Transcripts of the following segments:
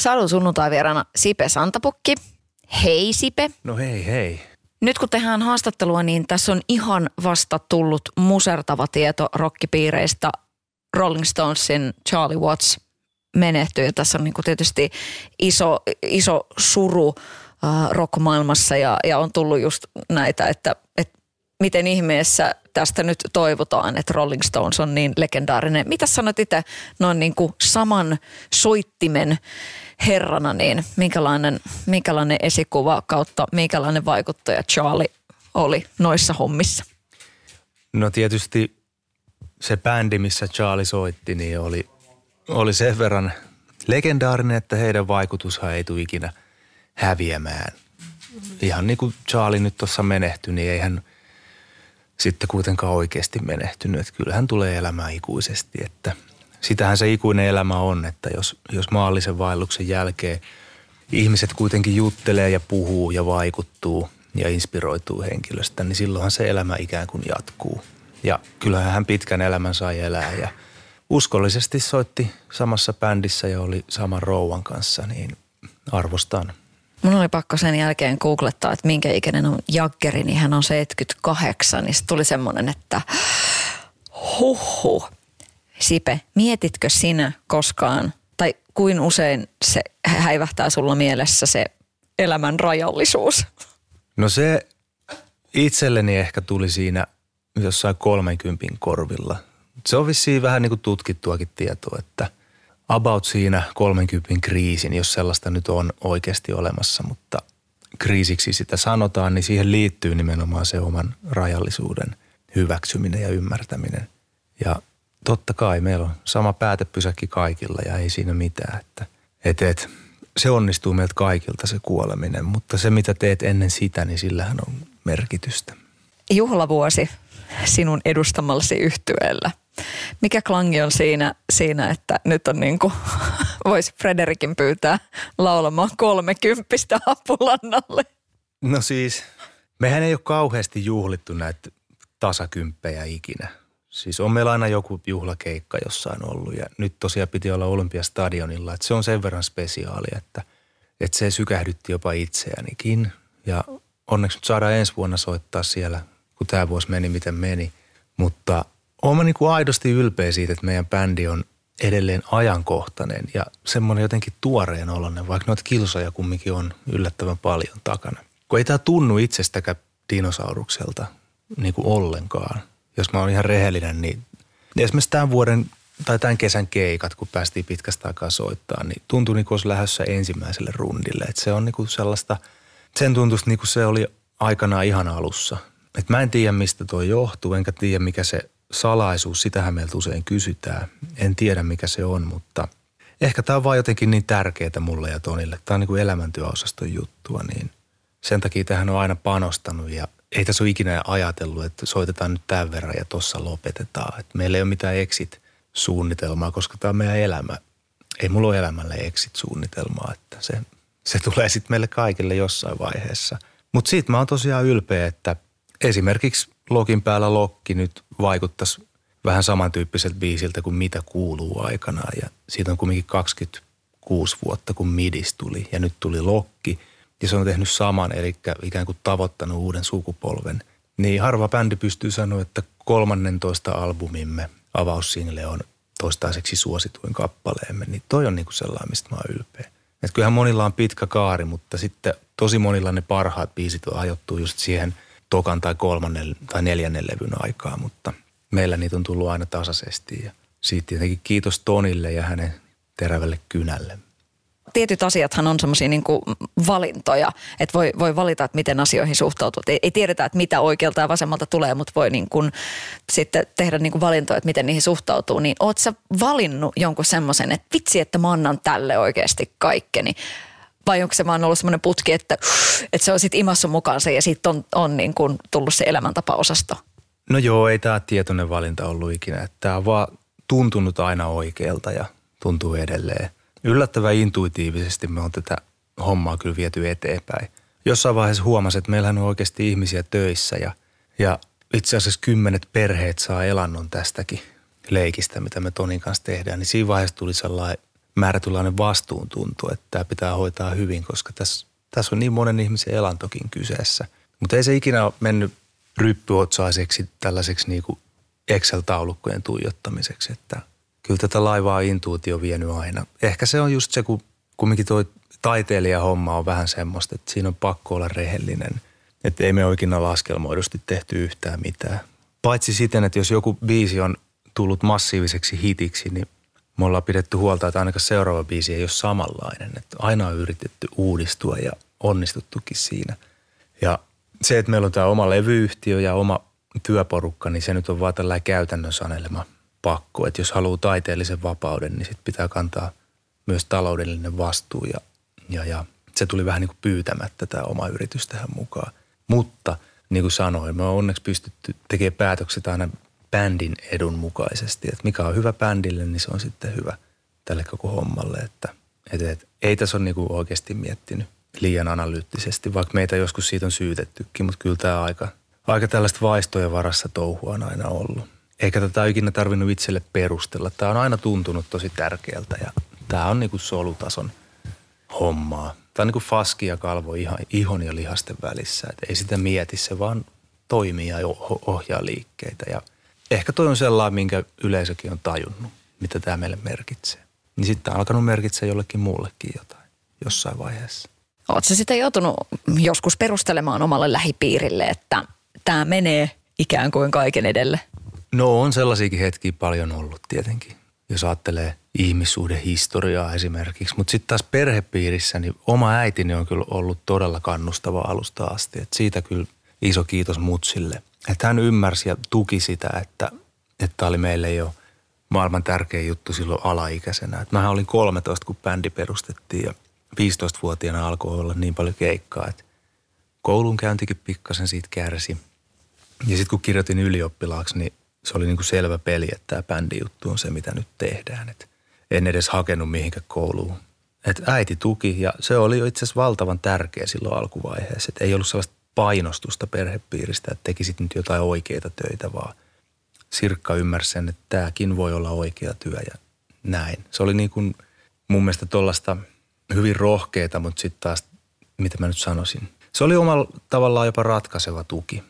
Sadun sunnuntai vierana Sipe Santapukki. Hei Sipe. No hei hei. Nyt kun tehdään haastattelua, niin tässä on ihan vasta tullut musertava tieto rockipiireistä. Rolling Stonesin Charlie Watts menehtyi ja tässä on niin tietysti iso, iso suru äh, rockmaailmassa ja, ja on tullut just näitä, että, että miten ihmeessä tästä nyt toivotaan, että Rolling Stones on niin legendaarinen. Mitä sanot itse noin niin kuin saman soittimen herrana, niin minkälainen, minkälainen esikuva kautta minkälainen vaikuttaja Charlie oli noissa hommissa? No tietysti se bändi, missä Charlie soitti, niin oli, oli sen verran legendaarinen, että heidän vaikutushan ei tule ikinä häviämään. Ihan niin kuin Charlie nyt tuossa menehtyi, niin eihän sitten kuitenkaan oikeasti menehtynyt. Että kyllähän tulee elämään ikuisesti, että – sitähän se ikuinen elämä on, että jos, jos maallisen vaelluksen jälkeen ihmiset kuitenkin juttelee ja puhuu ja vaikuttuu ja inspiroituu henkilöstä, niin silloinhan se elämä ikään kuin jatkuu. Ja kyllähän hän pitkän elämän sai elää ja uskollisesti soitti samassa bändissä ja oli saman rouvan kanssa, niin arvostan. Mun oli pakko sen jälkeen googlettaa, että minkä ikäinen on Jaggeri, niin hän on 78, niin tuli semmoinen, että huhhuh, Sipe, mietitkö sinä koskaan, tai kuin usein se häivähtää sulla mielessä se elämän rajallisuus? No se itselleni ehkä tuli siinä jossain 30 korvilla. Se on vissiin vähän niin kuin tutkittuakin tietoa, että about siinä 30 kriisin, jos sellaista nyt on oikeasti olemassa, mutta kriisiksi sitä sanotaan, niin siihen liittyy nimenomaan se oman rajallisuuden hyväksyminen ja ymmärtäminen. Ja totta kai meillä on sama päätepysäkki kaikilla ja ei siinä mitään. Että, et, et, se onnistuu meiltä kaikilta se kuoleminen, mutta se mitä teet ennen sitä, niin sillähän on merkitystä. Juhlavuosi sinun edustamallasi yhtyeellä. Mikä klangi on siinä, siinä että nyt on niin kuin, voisi Frederikin pyytää laulamaan kolmekymppistä apulannalle? No siis, mehän ei ole kauheasti juhlittu näitä tasakymppejä ikinä. Siis on meillä aina joku juhlakeikka jossain ollut ja nyt tosiaan piti olla Olympiastadionilla. Että se on sen verran spesiaali, että, että se sykähdytti jopa itseänikin. Ja onneksi nyt saadaan ensi vuonna soittaa siellä, kun tämä vuosi meni miten meni. Mutta olen niin kuin aidosti ylpeä siitä, että meidän bändi on edelleen ajankohtainen ja semmoinen jotenkin tuoreen oloinen, vaikka noita kilsoja kumminkin on yllättävän paljon takana. Kun ei tämä tunnu itsestäkään dinosaurukselta niin kuin ollenkaan – jos mä oon ihan rehellinen, niin esimerkiksi tämän vuoden tai tämän kesän keikat, kun päästiin pitkästä aikaa soittaa, niin tuntui niin kuin olisi lähdössä ensimmäiselle rundille. Että se on niin kuin sellaista, sen tuntui niin kuin se oli aikanaan ihan alussa. Että mä en tiedä, mistä tuo johtuu, enkä tiedä, mikä se salaisuus, sitähän meiltä usein kysytään. En tiedä, mikä se on, mutta ehkä tämä on vaan jotenkin niin tärkeää mulle ja Tonille. Tämä on niin kuin elämäntyöosaston juttua, niin sen takia tähän on aina panostanut ja ei tässä ole ikinä ajatellut, että soitetaan nyt tämän verran ja tuossa lopetetaan. Että meillä ei ole mitään exit-suunnitelmaa, koska tämä on meidän elämä. Ei mulla ole elämälle exit-suunnitelmaa, että se, se tulee sitten meille kaikille jossain vaiheessa. Mutta siitä mä oon tosiaan ylpeä, että esimerkiksi Lokin päällä Lokki nyt vaikuttaisi vähän samantyyppiseltä biisiltä kuin mitä kuuluu aikanaan. Ja siitä on kumminkin 26 vuotta, kun Midis tuli ja nyt tuli Lokki – ja se on tehnyt saman, eli ikään kuin tavoittanut uuden sukupolven. Niin harva bändi pystyy sanoa, että 13 albumimme avaussingle on toistaiseksi suosituin kappaleemme, niin toi on niinku sellainen, mistä mä oon ylpeä. Et kyllähän monilla on pitkä kaari, mutta sitten tosi monilla ne parhaat biisit ajoittuu just siihen tokan tai kolmannen tai neljännen levyn aikaa, mutta meillä niitä on tullut aina tasaisesti ja siitä tietenkin kiitos Tonille ja hänen terävälle kynälle tietyt asiathan on semmoisia niin valintoja, että voi, voi valita, että miten asioihin suhtautuu. Ei, ei tiedetä, että mitä oikealta ja vasemmalta tulee, mutta voi niin kuin sitten tehdä niin kuin valintoja, että miten niihin suhtautuu. Niin oot sä valinnut jonkun semmoisen, että vitsi, että mä annan tälle oikeasti kaikkeni. Vai onko se vaan ollut semmoinen putki, että, että se on sitten imassa mukaansa ja sitten on, on niin kuin tullut se elämäntapaosasto? No joo, ei tämä tietoinen valinta ollut ikinä. Tämä on vaan tuntunut aina oikealta ja tuntuu edelleen. Yllättävän intuitiivisesti me on tätä hommaa kyllä viety eteenpäin. Jossain vaiheessa huomasin, että meillähän on oikeasti ihmisiä töissä ja, ja itse asiassa kymmenet perheet saa elannon tästäkin leikistä, mitä me Tonin kanssa tehdään. Niin siinä vaiheessa tuli sellainen määrätynlainen vastuuntuntu, että tämä pitää hoitaa hyvin, koska tässä, tässä on niin monen ihmisen elantokin kyseessä. Mutta ei se ikinä ole mennyt ryppyotsaiseksi tällaiseksi niin Excel-taulukkojen tuijottamiseksi, että kyllä tätä laivaa intuutio vienyt aina. Ehkä se on just se, kun kumminkin toi taiteilijahomma on vähän semmoista, että siinä on pakko olla rehellinen. Että ei me oikein laskelmoidusti tehty yhtään mitään. Paitsi siten, että jos joku biisi on tullut massiiviseksi hitiksi, niin me ollaan pidetty huolta, että ainakaan seuraava biisi ei ole samanlainen. Että aina on yritetty uudistua ja onnistuttukin siinä. Ja se, että meillä on tämä oma levyyhtiö ja oma työporukka, niin se nyt on vaan tällainen käytännön sanelema pakko. Että jos haluaa taiteellisen vapauden, niin sit pitää kantaa myös taloudellinen vastuu ja, ja, ja se tuli vähän niin kuin pyytämättä tämä oma yritys tähän mukaan. Mutta niin kuin sanoin, me on onneksi pystytty tekemään päätökset aina bändin edun mukaisesti. Että mikä on hyvä bändille, niin se on sitten hyvä tälle koko hommalle. Että, et, et, ei tässä ole niinku oikeasti miettinyt liian analyyttisesti, vaikka meitä joskus siitä on syytettykin, mutta kyllä tämä aika, aika tällaista vaistojen varassa touhua on aina ollut. Eikä tätä ikinä tarvinnut itselle perustella. Tämä on aina tuntunut tosi tärkeältä ja tämä on niinku solutason hommaa. Tämä on niinku faski ja kalvo ihan, ihon ja lihasten välissä. Et ei sitä mieti, se vaan toimii ja ohjaa liikkeitä ja – ehkä toi on sellainen, minkä yleisökin on tajunnut, mitä tämä meille merkitsee. Niin sitten on alkanut merkitseä jollekin muullekin jotain jossain vaiheessa. Oletko sitä joutunut joskus perustelemaan omalle lähipiirille, että tämä menee ikään kuin kaiken edelle? No on sellaisiakin hetkiä paljon ollut tietenkin, jos ajattelee ihmissuuden historiaa esimerkiksi. Mutta sitten taas perhepiirissä, niin oma äitini on kyllä ollut todella kannustava alusta asti. Et siitä kyllä iso kiitos mutsille että hän ymmärsi ja tuki sitä, että että oli meille jo maailman tärkein juttu silloin alaikäisenä. Että mähän olin 13, kun bändi perustettiin ja 15-vuotiaana alkoi olla niin paljon keikkaa, että koulun käyntikin pikkasen siitä kärsi. Ja sitten kun kirjoitin ylioppilaaksi, niin se oli niin kuin selvä peli, että tämä bändi juttu on se, mitä nyt tehdään. Et en edes hakenut mihinkä kouluun. Et äiti tuki ja se oli jo itse asiassa valtavan tärkeä silloin alkuvaiheessa. Et ei ollut sellaista painostusta perhepiiristä, että tekisit nyt jotain oikeita töitä, vaan Sirkka ymmärsi sen, että tämäkin voi olla oikea työ ja näin. Se oli niin kuin mun mielestä tuollaista hyvin rohkeita, mutta sitten taas, mitä mä nyt sanoisin. Se oli omalla tavallaan jopa ratkaiseva tuki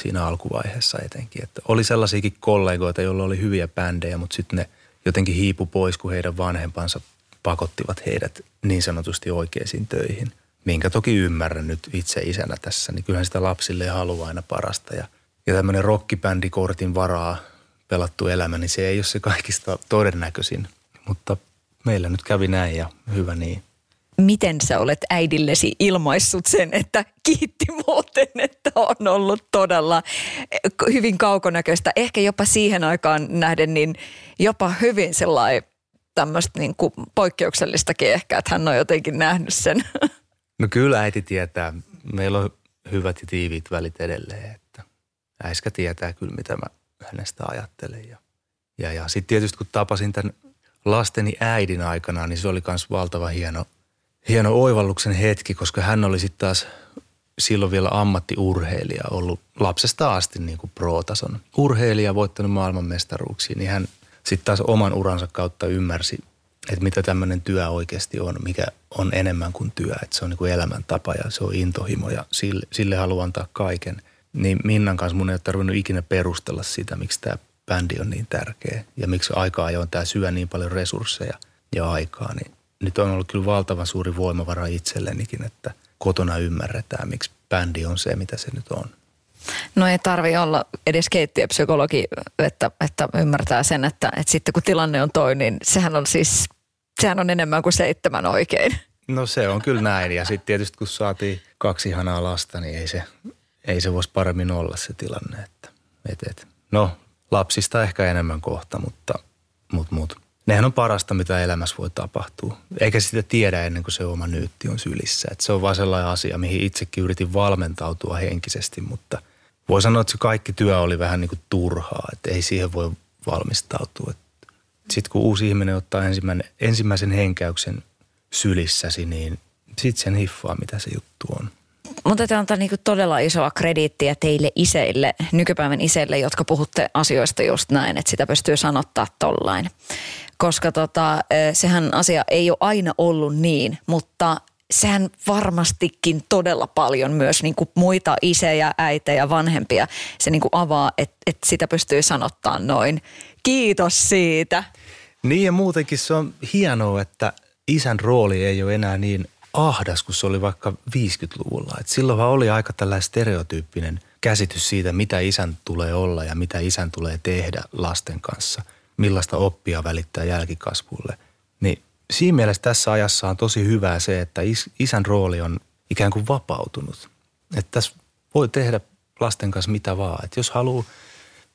siinä alkuvaiheessa etenkin. Että oli sellaisiakin kollegoita, joilla oli hyviä bändejä, mutta sitten ne jotenkin hiipu pois, kun heidän vanhempansa pakottivat heidät niin sanotusti oikeisiin töihin – minkä toki ymmärrän nyt itse isänä tässä, niin kyllähän sitä lapsille haluaa aina parasta. Ja, ja tämmöinen rockibändikortin varaa pelattu elämä, niin se ei ole se kaikista todennäköisin. Mutta meillä nyt kävi näin ja hyvä niin. Miten sä olet äidillesi ilmaissut sen, että kiitti muuten, että on ollut todella hyvin kaukonäköistä. Ehkä jopa siihen aikaan nähden niin jopa hyvin sellainen tämmöistä niin kuin poikkeuksellistakin ehkä, että hän on jotenkin nähnyt sen. No kyllä äiti tietää. Meillä on hyvät ja tiiviit välit edelleen, että äiskä tietää kyllä, mitä mä hänestä ajattelen. Ja, ja, ja sitten tietysti kun tapasin tämän lasteni äidin aikana, niin se oli myös valtava hieno, hieno oivalluksen hetki, koska hän oli sitten taas silloin vielä ammattiurheilija, ollut lapsesta asti niin kuin pro-tason urheilija, voittanut maailmanmestaruuksia, niin hän sitten taas oman uransa kautta ymmärsi että mitä tämmöinen työ oikeasti on, mikä on enemmän kuin työ. Että se on niin kuin elämäntapa ja se on intohimo ja sille, sille haluan antaa kaiken. Niin Minnan kanssa mun ei ole tarvinnut ikinä perustella sitä, miksi tämä bändi on niin tärkeä ja miksi aikaa ajoin tämä syö niin paljon resursseja ja aikaa. Niin nyt on ollut kyllä valtavan suuri voimavara itsellenikin, että kotona ymmärretään, miksi bändi on se, mitä se nyt on. No ei tarvi olla edes keittiöpsykologi, että, että ymmärtää sen, että, että sitten kun tilanne on toi, niin sehän on siis sehän on enemmän kuin seitsemän oikein. No se on kyllä näin. Ja sitten tietysti kun saatiin kaksi ihanaa lasta, niin ei se, ei se voisi paremmin olla se tilanne. Että, et, et. No lapsista ehkä enemmän kohta, mutta mut, mut. Nehän on parasta, mitä elämässä voi tapahtua. Eikä sitä tiedä ennen kuin se oma nyytti on sylissä. Et se on vaan sellainen asia, mihin itsekin yritin valmentautua henkisesti, mutta voi sanoa, että se kaikki työ oli vähän niin kuin turhaa, että ei siihen voi valmistautua. Sitten kun uusi ihminen ottaa ensimmäinen, ensimmäisen henkäyksen sylissäsi, niin sitten sen hiffaa, mitä se juttu on. Mutta täytyy antaa niinku todella isoa krediittiä teille iseille, nykypäivän iseille, jotka puhutte asioista just näin, että sitä pystyy sanottaa tollain. Koska tota, sehän asia ei ole aina ollut niin, mutta sehän varmastikin todella paljon myös niin kuin muita isejä, äitejä, vanhempia se niin kuin avaa, että, että sitä pystyy sanottaa noin. Kiitos siitä. Niin ja muutenkin se on hienoa, että isän rooli ei ole enää niin ahdas kuin se oli vaikka 50-luvulla. Et silloinhan oli aika tällainen stereotyyppinen käsitys siitä, mitä isän tulee olla ja mitä isän tulee tehdä lasten kanssa. Millaista oppia välittää jälkikasvulle. Niin siinä mielessä tässä ajassa on tosi hyvää se, että is, isän rooli on ikään kuin vapautunut. Että tässä voi tehdä lasten kanssa mitä vaan. Että jos haluaa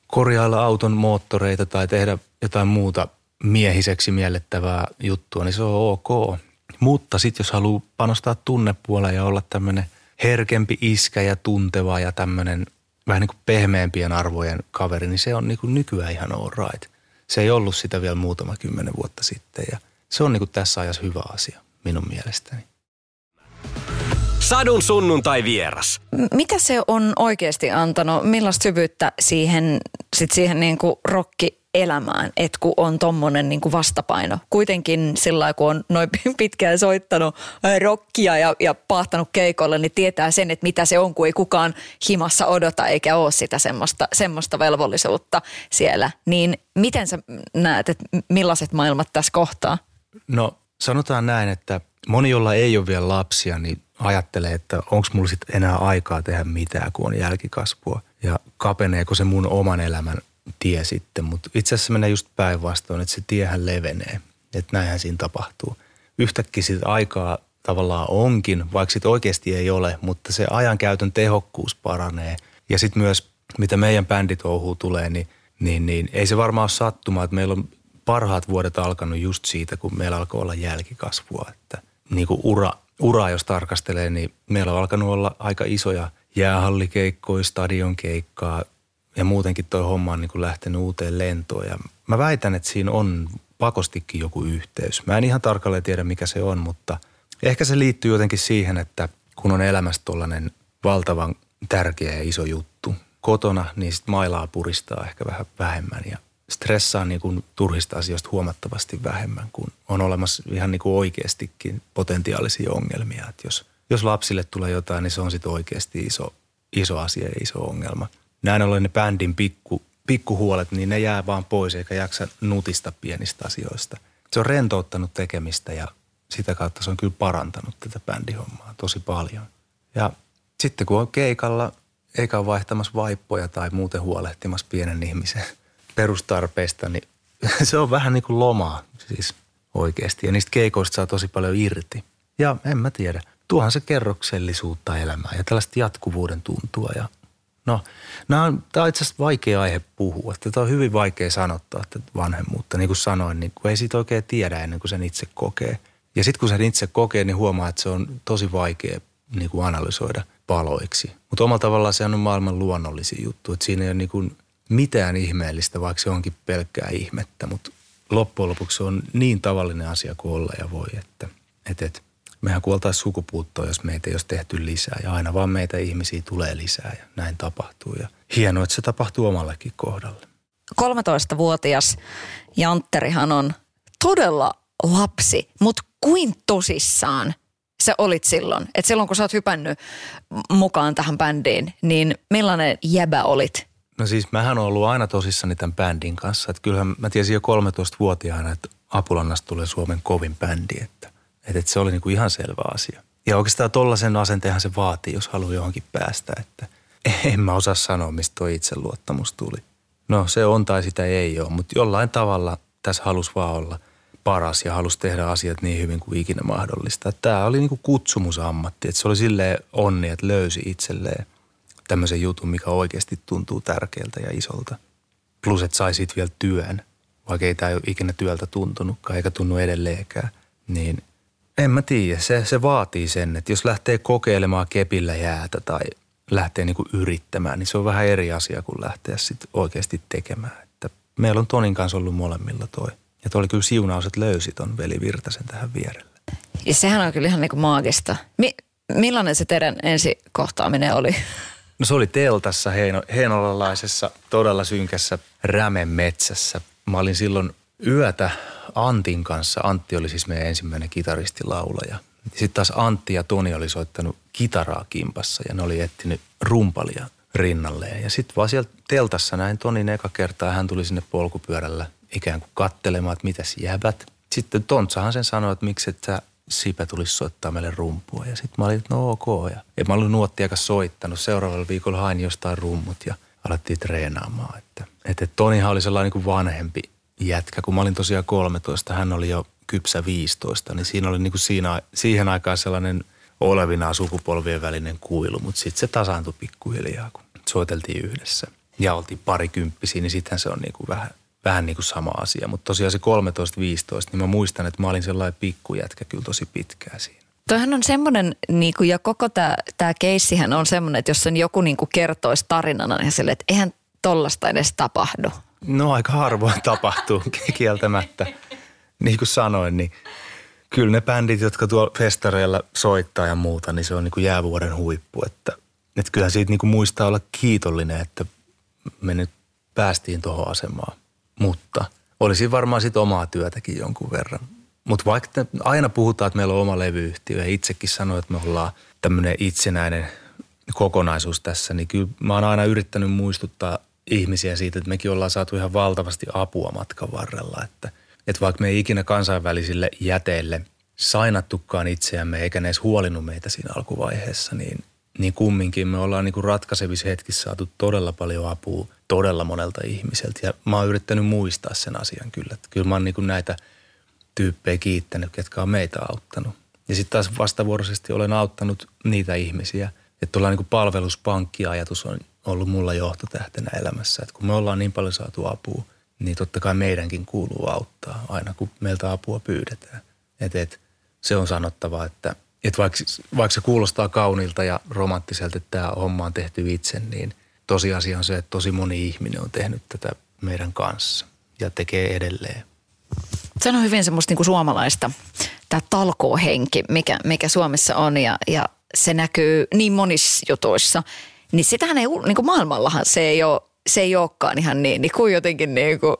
korjailla auton moottoreita tai tehdä jotain muuta miehiseksi miellettävää juttua, niin se on ok. Mutta sitten jos haluaa panostaa tunnepuoleen ja olla tämmöinen herkempi iskä ja tunteva ja tämmöinen vähän niin kuin pehmeämpien arvojen kaveri, niin se on niin kuin nykyään ihan all right. Se ei ollut sitä vielä muutama kymmenen vuotta sitten ja se on niin kuin tässä ajassa hyvä asia minun mielestäni. Sadun sunnuntai vieras. Mitä se on oikeasti antanut? Millaista syvyyttä siihen, sit siihen niin kuin rokki elämään, että kun on tommonen niin kuin vastapaino. Kuitenkin sillä kun on noin pitkään soittanut rockia ja, ja paahtanut keikolle, niin tietää sen, että mitä se on, kun ei kukaan himassa odota eikä ole sitä semmoista, semmoista velvollisuutta siellä. Niin miten sä näet, että millaiset maailmat tässä kohtaa? No sanotaan näin, että moni, jolla ei ole vielä lapsia, niin ajattelee, että onko mulla sitten enää aikaa tehdä mitään, kun on jälkikasvua. Ja kapeneeko se mun oman elämän tie sitten, mutta itse asiassa menee just päinvastoin, että se tiehän levenee, että näinhän siinä tapahtuu. Yhtäkkiä sitä aikaa tavallaan onkin, vaikka sitä oikeasti ei ole, mutta se ajankäytön tehokkuus paranee. Ja sitten myös, mitä meidän bänditouhuun tulee, niin, niin, niin ei se varmaan ole sattumaa, että meillä on parhaat vuodet alkanut just siitä, kun meillä alkoi olla jälkikasvua. Että niin kuin ura, ura, jos tarkastelee, niin meillä on alkanut olla aika isoja jäähallikeikkoja, stadionkeikkaa, ja muutenkin toi homma on niin kuin lähtenyt uuteen lentoon. Ja mä väitän, että siinä on pakostikin joku yhteys. Mä en ihan tarkalleen tiedä, mikä se on, mutta ehkä se liittyy jotenkin siihen, että kun on elämässä tuollainen valtavan tärkeä ja iso juttu kotona, niin sit mailaa puristaa ehkä vähän vähemmän ja stressaa niin kuin turhista asioista huomattavasti vähemmän, kun on olemassa ihan niin kuin oikeastikin potentiaalisia ongelmia. Että jos, jos lapsille tulee jotain, niin se on sitten oikeasti iso, iso asia ja iso ongelma – näin ollen ne bändin pikku, pikkuhuolet, niin ne jää vaan pois eikä jaksa nutista pienistä asioista. Se on rentouttanut tekemistä ja sitä kautta se on kyllä parantanut tätä bändihommaa tosi paljon. Ja sitten kun on keikalla, eikä ole vaihtamassa vaippoja tai muuten huolehtimassa pienen ihmisen perustarpeista, niin se on vähän niin kuin lomaa siis oikeasti. Ja niistä keikoista saa tosi paljon irti. Ja en mä tiedä, tuohan se kerroksellisuutta elämään ja tällaista jatkuvuuden tuntua ja No, nämä on, tämä on itse asiassa vaikea aihe puhua. Tämä on hyvin vaikea sanottaa että vanhemmuutta. Niin kuin sanoin, niin kun ei siitä oikein tiedä ennen kuin sen itse kokee. Ja sitten kun sen itse kokee, niin huomaa, että se on tosi vaikea niin kuin analysoida paloiksi. Mutta omalla tavallaan se on maailman luonnollisin juttu. Että siinä ei ole niin kuin mitään ihmeellistä, vaikka se onkin pelkkää ihmettä. Mutta loppujen lopuksi se on niin tavallinen asia kuin olla ja voi, että, että, että mehän kuoltaisiin sukupuuttoon, jos meitä ei olisi tehty lisää. Ja aina vaan meitä ihmisiä tulee lisää ja näin tapahtuu. Ja hienoa, että se tapahtuu omallekin kohdalle. 13-vuotias Jantterihan on todella lapsi, mutta kuin tosissaan sä olit silloin? Et silloin kun sä oot hypännyt mukaan tähän bändiin, niin millainen jäbä olit? No siis mähän on ollut aina tosissani tämän bändin kanssa. Että kyllähän mä tiesin jo 13-vuotiaana, että Apulannasta tulee Suomen kovin bändi. Että että, että se oli niin kuin ihan selvä asia. Ja oikeastaan tollaisen asenteenhan se vaatii, jos haluaa johonkin päästä. Että en mä osaa sanoa, mistä tuo itseluottamus tuli. No se on tai sitä ei ole, mutta jollain tavalla tässä halusi vaan olla paras ja halusi tehdä asiat niin hyvin kuin ikinä mahdollista. Tämä oli niin kuin kutsumusammatti, että se oli silleen onni, että löysi itselleen tämmöisen jutun, mikä oikeasti tuntuu tärkeältä ja isolta. Plus, että sai siitä vielä työn. vaikka ei tämä ikinä työltä tuntunutkaan eikä tunnu edelleenkään. Niin en mä tiedä, se, se vaatii sen, että jos lähtee kokeilemaan kepillä jäätä tai lähtee niin kuin yrittämään, niin se on vähän eri asia kuin lähteä sitten oikeasti tekemään. Että meillä on Tonin kanssa ollut molemmilla toi. Ja toi oli kyllä siunaus, että löysi ton veli Virtasen tähän vierelle. Ja sehän on kyllä ihan niin kuin maagista. Mi- millainen se teidän ensi kohtaaminen oli? No se oli teltassa Heino, heinolalaisessa todella synkässä rämen metsässä. Mä olin silloin yötä Antin kanssa. Antti oli siis meidän ensimmäinen kitaristilaulaja. Sitten taas Antti ja Toni oli soittanut kitaraa kimpassa ja ne oli etsinyt rumpalia rinnalleen. Ja sitten vaan siellä teltassa näin Tonin eka kertaa hän tuli sinne polkupyörällä ikään kuin kattelemaan, että mitäs jäbät. Sitten Tontsahan sen sanoi, että miksi et sä Sipe tulisi soittaa meille rumpua. Ja sitten mä olin, että no ok. Ja, mä olin nuotti aika soittanut. Seuraavalla viikolla hain jostain rummut ja alettiin treenaamaan. Että, että Tonihan oli sellainen niin kuin vanhempi jätkä. Kun mä olin tosiaan 13, hän oli jo kypsä 15, niin siinä oli niin kuin siinä, siihen aikaan sellainen olevinaan sukupolvien välinen kuilu, mutta sitten se tasaantui pikkuhiljaa, kun soiteltiin yhdessä ja oltiin parikymppisiä, niin sittenhän se on niin kuin vähän, vähän niin kuin sama asia. Mutta tosiaan se 13-15, niin mä muistan, että mä olin sellainen pikkujätkä kyllä tosi pitkään siinä. Toihan on semmoinen, niin kuin, ja koko tämä keissihän on semmoinen, että jos sen joku niin kuin kertoisi tarinana, niin sille, että eihän tollasta edes tapahdu. No aika harvoin tapahtuu kieltämättä. Niin kuin sanoin, niin kyllä ne bändit, jotka tuolla festareilla soittaa ja muuta, niin se on niin kuin jäävuoden huippu. Että, että kyllähän siitä niin kuin muistaa olla kiitollinen, että me nyt päästiin tuohon asemaan. Mutta olisi varmaan sitten omaa työtäkin jonkun verran. Mutta vaikka aina puhutaan, että meillä on oma levyyhtiö ja itsekin sanoin, että me ollaan tämmöinen itsenäinen kokonaisuus tässä, niin kyllä mä oon aina yrittänyt muistuttaa ihmisiä siitä, että mekin ollaan saatu ihan valtavasti apua matkan varrella. Että, että vaikka me ei ikinä kansainvälisille jäteille sainattukaan itseämme eikä ne edes huolinnut meitä siinä alkuvaiheessa, niin, niin kumminkin me ollaan niin kuin ratkaisevissa hetkissä saatu todella paljon apua todella monelta ihmiseltä. Ja mä oon yrittänyt muistaa sen asian kyllä. Että kyllä mä oon niin kuin näitä tyyppejä kiittänyt, ketkä on meitä auttanut. Ja sitten taas vastavuoroisesti olen auttanut niitä ihmisiä. Että tuolla niin palveluspankkiajatus on ollut mulla johtotähtenä elämässä. Että kun me ollaan niin paljon saatu apua, niin totta kai meidänkin kuuluu auttaa aina, kun meiltä apua pyydetään. Että et, se on sanottava, että et vaikka, vaikka se kuulostaa kauniilta ja romanttiselta, että tämä homma on tehty itse, niin tosiasia on se, että tosi moni ihminen on tehnyt tätä meidän kanssa ja tekee edelleen. Se on hyvin semmoista niin kuin suomalaista, tämä talkoohenki, mikä, mikä Suomessa on ja, ja se näkyy niin monissa jutuissa. Niin sitähän ei, niin kuin maailmallahan se ei ole se ei olekaan ihan niin, niin kuin jotenkin niin kuin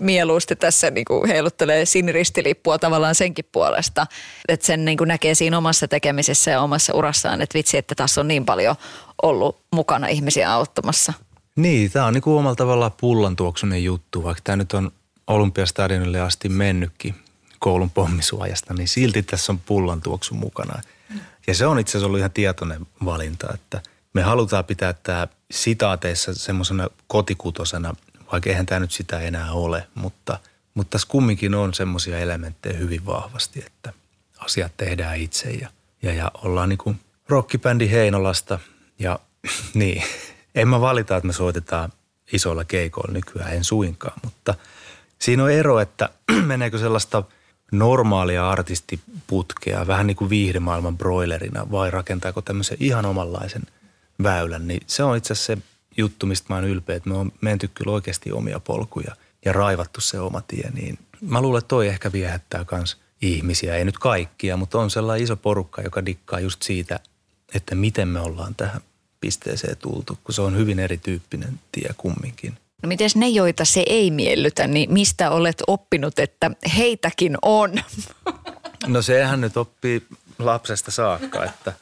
mieluusti tässä niin kuin heiluttelee siniristilippua tavallaan senkin puolesta. Että sen niin kuin näkee siinä omassa tekemisessä ja omassa urassaan, että vitsi, että tässä on niin paljon ollut mukana ihmisiä auttamassa. Niin, tämä on niin kuin omalla tavallaan pullantuoksunen juttu, vaikka tämä nyt on Olympiastadionille asti mennytkin koulun pommisuojasta, niin silti tässä on pullantuoksu mukana. Ja se on itse asiassa ollut ihan tietoinen valinta, että me halutaan pitää tämä sitaateissa semmoisena kotikutosena, vaikka eihän tämä nyt sitä enää ole, mutta, mutta tässä kumminkin on semmoisia elementtejä hyvin vahvasti, että asiat tehdään itse ja, ja, ja ollaan niin kuin rockibändi Heinolasta ja niin, en mä valita, että me soitetaan isoilla keikoilla nykyään, en suinkaan, mutta siinä on ero, että meneekö sellaista normaalia artistiputkea, vähän niin kuin viihdemaailman broilerina vai rakentaako tämmöisen ihan omanlaisen – väylän, niin se on itse asiassa se juttu, mistä mä oon ylpeä, että me on menty kyllä oikeasti omia polkuja ja raivattu se oma tie, niin mä luulen, että toi ehkä viehättää myös ihmisiä, ei nyt kaikkia, mutta on sellainen iso porukka, joka dikkaa just siitä, että miten me ollaan tähän pisteeseen tultu, kun se on hyvin erityyppinen tie kumminkin. No miten ne, joita se ei miellytä, niin mistä olet oppinut, että heitäkin on? No sehän nyt oppii lapsesta saakka, että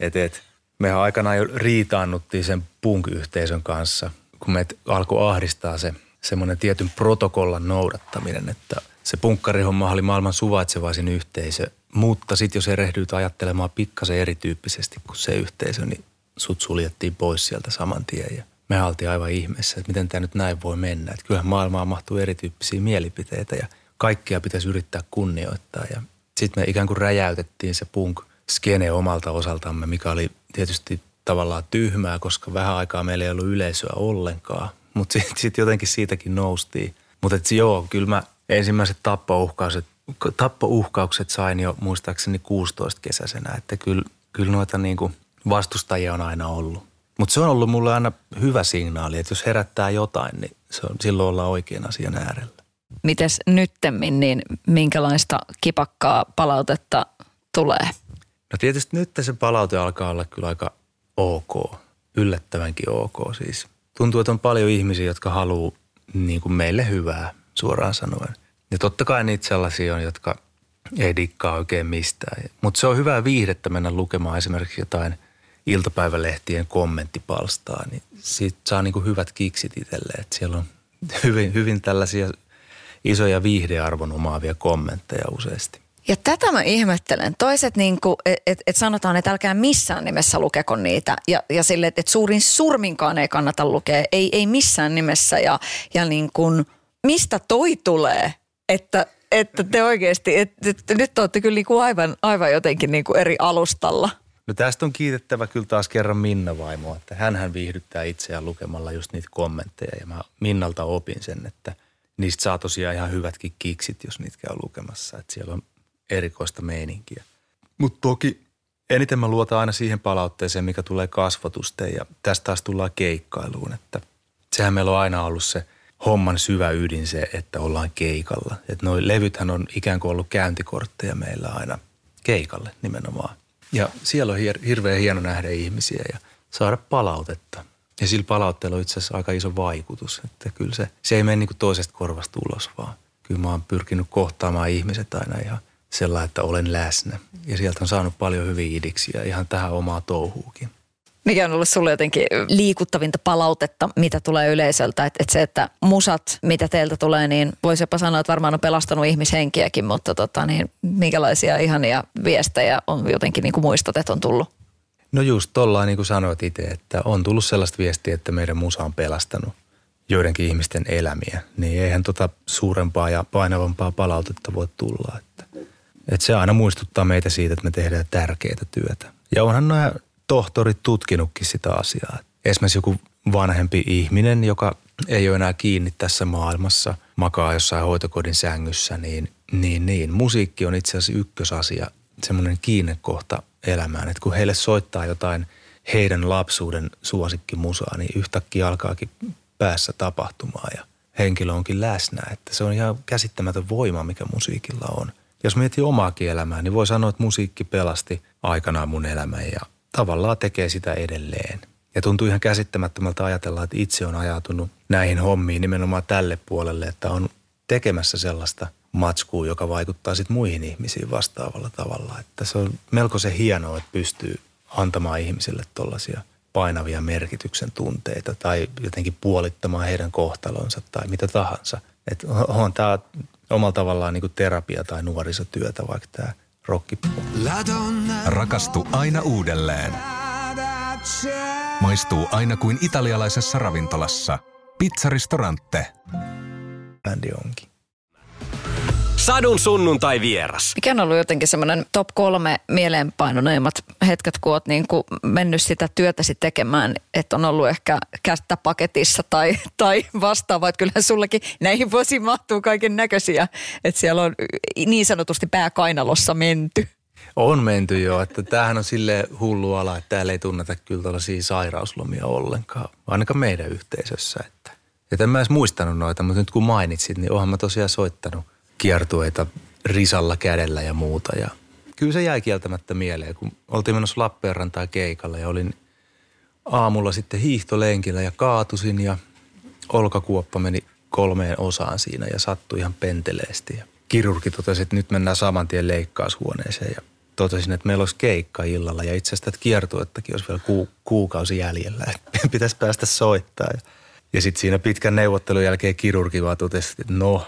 et, et, mehän aikanaan jo riitaannuttiin sen punk-yhteisön kanssa, kun me alkoi ahdistaa se semmoinen tietyn protokollan noudattaminen, että se punkkarihomma oli maailman suvaitsevaisin yhteisö, mutta sitten jos erehdyt ajattelemaan pikkasen erityyppisesti kuin se yhteisö, niin sut suljettiin pois sieltä saman tien. Ja me oltiin aivan ihmeessä, että miten tämä nyt näin voi mennä. Että kyllähän maailmaan mahtuu erityyppisiä mielipiteitä ja kaikkia pitäisi yrittää kunnioittaa. Ja sitten me ikään kuin räjäytettiin se punk skene omalta osaltamme, mikä oli tietysti tavallaan tyhmää, koska vähän aikaa meillä ei ollut yleisöä ollenkaan. Mutta sitten sit jotenkin siitäkin noustiin. Mutta joo, kyllä mä ensimmäiset tappouhkaukset, tappouhkaukset sain jo muistaakseni 16 kesäisenä, että kyllä, kyllä noita niin kuin vastustajia on aina ollut. Mutta se on ollut mulle aina hyvä signaali, että jos herättää jotain, niin se on, silloin ollaan oikean asian äärellä. Mites nyttemmin, niin minkälaista kipakkaa palautetta tulee? No tietysti nyt se palaute alkaa olla kyllä aika ok, yllättävänkin ok siis. Tuntuu, että on paljon ihmisiä, jotka haluaa niin kuin meille hyvää suoraan sanoen. Ja totta kai niitä sellaisia on, jotka ei dikkaa oikein mistään. Mutta se on hyvää viihdettä mennä lukemaan esimerkiksi jotain iltapäivälehtien kommenttipalstaa, niin siitä saa niin kuin hyvät kiksit itselleen. Siellä on hyvin, hyvin tällaisia isoja viihdearvon omaavia kommentteja useasti. Ja tätä mä ihmettelen. Toiset, niin että et, et sanotaan, että älkää missään nimessä lukeko niitä. Ja, ja sille, että et suurin surminkaan ei kannata lukea. Ei, ei missään nimessä. Ja, ja niin kuin, mistä toi tulee, että, että te oikeasti, että, että nyt olette kyllä niin aivan, aivan jotenkin niin eri alustalla. No tästä on kiitettävä kyllä taas kerran Minna vaimoa, että hän viihdyttää itseään lukemalla just niitä kommentteja. Ja mä Minnalta opin sen, että niistä saa tosiaan ihan hyvätkin kiksit, jos niitä käy lukemassa. Että siellä on erikoista meininkiä. Mutta toki eniten mä luotan aina siihen palautteeseen, mikä tulee kasvatusten ja tästä taas tullaan keikkailuun, että sehän meillä on aina ollut se homman syvä ydin se, että ollaan keikalla. Että noi levythän on ikään kuin ollut käyntikortteja meillä aina keikalle nimenomaan. Ja siellä on hirveän hieno nähdä ihmisiä ja saada palautetta. Ja sillä palautteella on itse asiassa aika iso vaikutus, että kyllä se, se ei mene niin kuin toisesta korvasta ulos, vaan kyllä mä oon pyrkinyt kohtaamaan ihmiset aina ihan sellainen, että olen läsnä. Ja sieltä on saanut paljon hyviä idiksiä ihan tähän omaa touhuukin. Mikä on ollut sulle jotenkin liikuttavinta palautetta, mitä tulee yleisöltä? Että et se, että musat, mitä teiltä tulee, niin voisi jopa sanoa, että varmaan on pelastanut ihmishenkiäkin, mutta tota, niin, minkälaisia ihania viestejä on jotenkin niin kuin muistat, että on tullut? No just tollaan niin kuin sanoit itse, että on tullut sellaista viestiä, että meidän musa on pelastanut joidenkin ihmisten elämiä. Niin eihän tota suurempaa ja painavampaa palautetta voi tulla. Et se aina muistuttaa meitä siitä, että me tehdään tärkeää työtä. Ja onhan nämä tohtorit tutkinutkin sitä asiaa. Esimerkiksi joku vanhempi ihminen, joka ei ole enää kiinni tässä maailmassa, makaa jossain hoitokodin sängyssä, niin, niin, niin musiikki on itse asiassa ykkösasia, semmoinen kiinnekohta elämään. Että kun heille soittaa jotain heidän lapsuuden suosikkimusaa, niin yhtäkkiä alkaakin päässä tapahtumaan ja henkilö onkin läsnä. Että se on ihan käsittämätön voima, mikä musiikilla on. Jos miettii omaakin elämää, niin voi sanoa, että musiikki pelasti aikanaan mun elämän ja tavallaan tekee sitä edelleen. Ja tuntuu ihan käsittämättömältä ajatella, että itse on ajatunut näihin hommiin nimenomaan tälle puolelle, että on tekemässä sellaista matskua, joka vaikuttaa sitten muihin ihmisiin vastaavalla tavalla. Että se on melko se hienoa, että pystyy antamaan ihmisille tuollaisia painavia merkityksen tunteita tai jotenkin puolittamaan heidän kohtalonsa tai mitä tahansa. Että on tämä omalla tavallaan niin kuin terapia tai nuorisotyötä, vaikka tämä rockipuoli. Rakastu aina uudelleen. Maistuu aina kuin italialaisessa ravintolassa. Pizzaristorante. Bändi onkin. Sadun sunnuntai vieras. Mikä on ollut jotenkin semmoinen top kolme mieleenpainoneimmat hetket, kun oot niin kuin mennyt sitä työtäsi tekemään, että on ollut ehkä kättä paketissa tai, tai vastaava. Että kyllähän sullekin näihin vuosiin mahtuu kaiken näköisiä, että siellä on niin sanotusti pääkainalossa menty. On menty jo, että tämähän on sille hullu ala, että täällä ei tunneta kyllä tällaisia sairauslomia ollenkaan, ainakaan meidän yhteisössä. Että. Et en mä edes muistanut noita, mutta nyt kun mainitsit, niin oonhan mä tosiaan soittanut kiertueita risalla kädellä ja muuta. Ja kyllä se jäi kieltämättä mieleen, kun oltiin menossa Lappeenrantaan keikalla ja olin aamulla sitten hiihtolenkillä ja kaatusin ja olkakuoppa meni kolmeen osaan siinä ja sattui ihan penteleesti. Ja kirurgi totesi, että nyt mennään saman tien leikkaushuoneeseen ja totesin, että meillä olisi keikka illalla ja itse asiassa kiertuettakin olisi vielä ku, kuukausi jäljellä, että pitäisi päästä soittaa. Ja, ja sitten siinä pitkän neuvottelun jälkeen kirurgi vaan totesi, että no,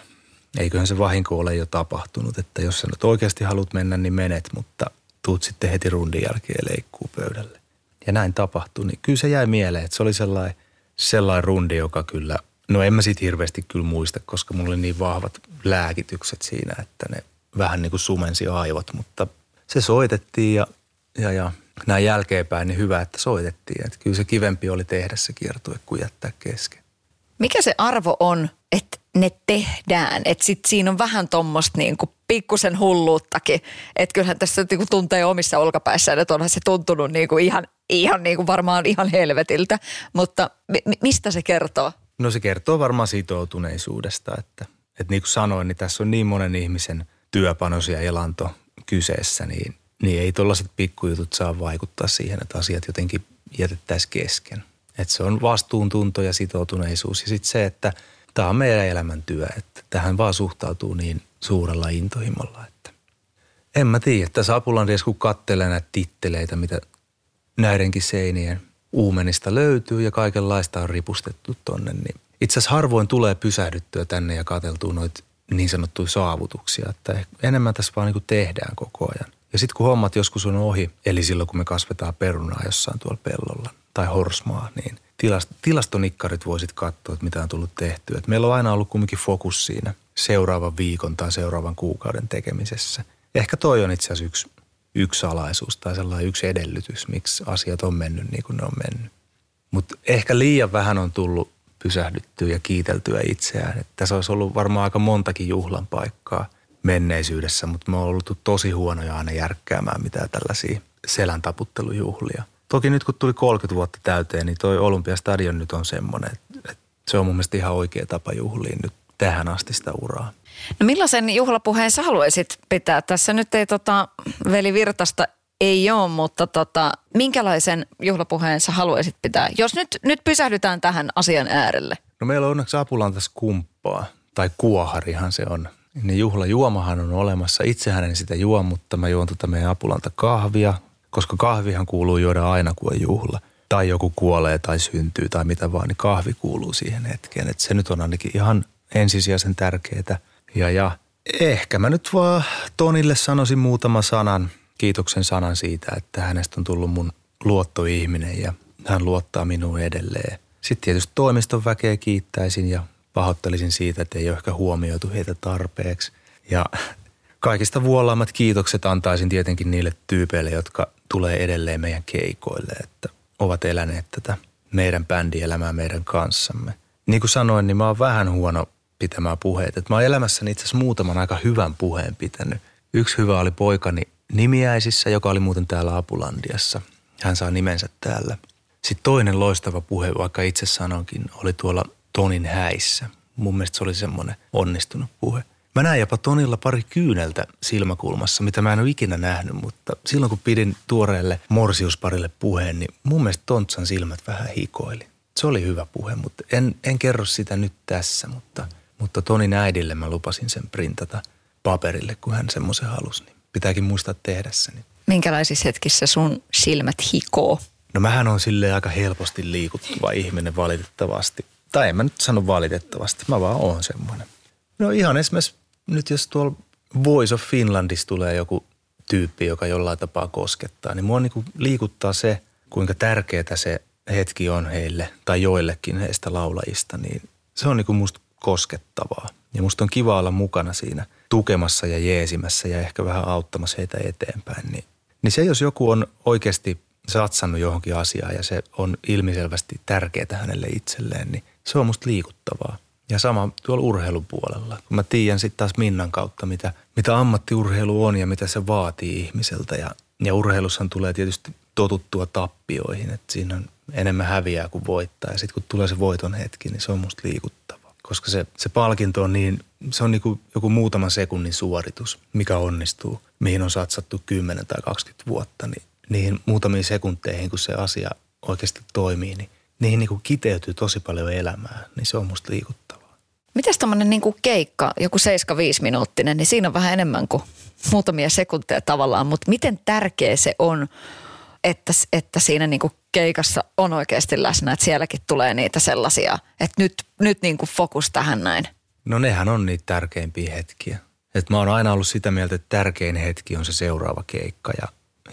eiköhän se vahinko ole jo tapahtunut, että jos sä nyt oikeasti haluat mennä, niin menet, mutta tuut sitten heti rundin jälkeen leikkuu pöydälle. Ja näin tapahtui, niin kyllä se jäi mieleen, että se oli sellainen, sellainen rundi, joka kyllä, no en mä siitä hirveästi kyllä muista, koska mulla oli niin vahvat lääkitykset siinä, että ne vähän niin kuin sumensi aivot, mutta se soitettiin ja, ja, ja näin jälkeenpäin niin hyvä, että soitettiin. Että kyllä se kivempi oli tehdä se kiertue kuin jättää kesken. Mikä se arvo on, että ne tehdään. Että sit siinä on vähän tuommoista niinku pikkusen hulluuttakin. Että kyllähän tässä niinku tuntee omissa olkapäissään, että onhan se tuntunut niinku ihan, ihan niinku varmaan ihan helvetiltä. Mutta mi- mistä se kertoo? No se kertoo varmaan sitoutuneisuudesta, että, että niin kuin sanoin, niin tässä on niin monen ihmisen työpanos ja elanto kyseessä, niin, niin ei tuollaiset pikkujutut saa vaikuttaa siihen, että asiat jotenkin jätettäisiin kesken. Että se on vastuuntunto ja sitoutuneisuus ja sitten se, että tämä on meidän elämäntyö, että tähän vaan suhtautuu niin suurella intohimolla, että en mä tiedä. Tässä Apulandiassa kun katselee näitä titteleitä, mitä näidenkin seinien uumenista löytyy ja kaikenlaista on ripustettu tonne, niin itse asiassa harvoin tulee pysähdyttyä tänne ja katseltua noita niin sanottuja saavutuksia, että enemmän tässä vaan niin tehdään koko ajan. Ja sitten kun hommat joskus on ohi, eli silloin kun me kasvetaan perunaa jossain tuolla pellolla tai horsmaa, niin tilast- tilastonikkarit voisit katsoa, että mitä on tullut tehtyä. Et meillä on aina ollut kumminkin fokus siinä seuraavan viikon tai seuraavan kuukauden tekemisessä. Ehkä toi on itse asiassa yksi, yksi salaisuus tai sellainen yksi edellytys, miksi asiat on mennyt niin kuin ne on mennyt. Mutta ehkä liian vähän on tullut pysähdyttyä ja kiiteltyä itseään. Että tässä olisi ollut varmaan aika montakin juhlan paikkaa menneisyydessä, mutta me on ollut tosi huonoja aina järkkäämään mitään tällaisia selän taputtelujuhlia. Toki nyt kun tuli 30 vuotta täyteen, niin toi Olympiastadion nyt on semmoinen, että, että se on mun mielestä ihan oikea tapa juhliin nyt tähän asti sitä uraa. No millaisen juhlapuheen sä haluaisit pitää? Tässä nyt ei tota, veli Virtasta ei ole, mutta tota, minkälaisen juhlapuheen sä haluaisit pitää? Jos nyt, nyt pysähdytään tähän asian äärelle. No meillä on onneksi Apulantas kumppaa, tai kuoharihan se on. Niin juhlajuomahan on olemassa. Itsehän en sitä juo, mutta mä juon tota meidän Apulanta kahvia, koska kahvihan kuuluu juoda aina kuin on juhla. Tai joku kuolee tai syntyy tai mitä vaan, niin kahvi kuuluu siihen hetkeen. Et se nyt on ainakin ihan ensisijaisen tärkeää. Ja, ja ehkä mä nyt vaan Tonille sanoisin muutama sanan, kiitoksen sanan siitä, että hänestä on tullut mun luottoihminen ja hän luottaa minuun edelleen. Sitten tietysti toimiston väkeä kiittäisin ja pahoittelisin siitä, että ei ole ehkä huomioitu heitä tarpeeksi. Ja kaikista vuolaammat kiitokset antaisin tietenkin niille tyypeille, jotka tulee edelleen meidän keikoille, että ovat eläneet tätä meidän bändielämää meidän kanssamme. Niin kuin sanoin, niin mä oon vähän huono pitämään puheet. Et mä oon elämässäni itse asiassa muutaman aika hyvän puheen pitänyt. Yksi hyvä oli poikani nimiäisissä, joka oli muuten täällä Apulandiassa. Hän saa nimensä täällä. Sitten toinen loistava puhe, vaikka itse sanonkin, oli tuolla Tonin häissä. Mun mielestä se oli semmoinen onnistunut puhe. Mä näin jopa Tonilla pari kyyneltä silmäkulmassa, mitä mä en ole ikinä nähnyt, mutta silloin kun pidin tuoreelle morsiusparille puheen, niin mun mielestä Tontsan silmät vähän hikoili. Se oli hyvä puhe, mutta en, en kerro sitä nyt tässä, mutta, mutta Tonin äidille mä lupasin sen printata paperille, kun hän semmoisen halusi. Niin pitääkin muistaa tehdä se. Niin. Minkälaisissa hetkissä sun silmät hikoo? No mähän on sille aika helposti liikuttuva ihminen valitettavasti. Tai en mä nyt sano valitettavasti, mä vaan oon semmoinen. No ihan esimerkiksi nyt jos tuolla Voice of Finlandissa tulee joku tyyppi, joka jollain tapaa koskettaa, niin mua niin liikuttaa se, kuinka tärkeää se hetki on heille tai joillekin heistä laulajista, niin se on niin kuin musta koskettavaa. Ja musta on kiva olla mukana siinä tukemassa ja jeesimässä ja ehkä vähän auttamassa heitä eteenpäin. Niin, niin se, jos joku on oikeasti satsannut johonkin asiaan ja se on ilmiselvästi tärkeää hänelle itselleen, niin se on musta liikuttavaa. Ja sama tuolla urheilupuolella. Kun mä tiedän sitten taas Minnan kautta, mitä, mitä ammattiurheilu on ja mitä se vaatii ihmiseltä. Ja, ja urheilussahan tulee tietysti totuttua tappioihin, että siinä on enemmän häviää kuin voittaa. Ja sitten kun tulee se voiton hetki, niin se on musta liikuttava. Koska se, se palkinto on niin, se on niin kuin joku muutaman sekunnin suoritus, mikä onnistuu, mihin on satsattu 10 tai 20 vuotta. Niin niihin muutamiin sekunteihin, kun se asia oikeasti toimii, niin niihin niin kuin kiteytyy tosi paljon elämää. Niin se on musta liikuttava. Mitäs tämmöinen niin keikka, joku 7-5 minuuttinen, niin siinä on vähän enemmän kuin muutamia sekunteja tavallaan, mutta miten tärkeä se on, että, että siinä niin kuin keikassa on oikeasti läsnä, että sielläkin tulee niitä sellaisia, että nyt, nyt niin kuin fokus tähän näin. No nehän on niitä tärkeimpiä hetkiä. Et mä oon aina ollut sitä mieltä, että tärkein hetki on se seuraava keikka ja,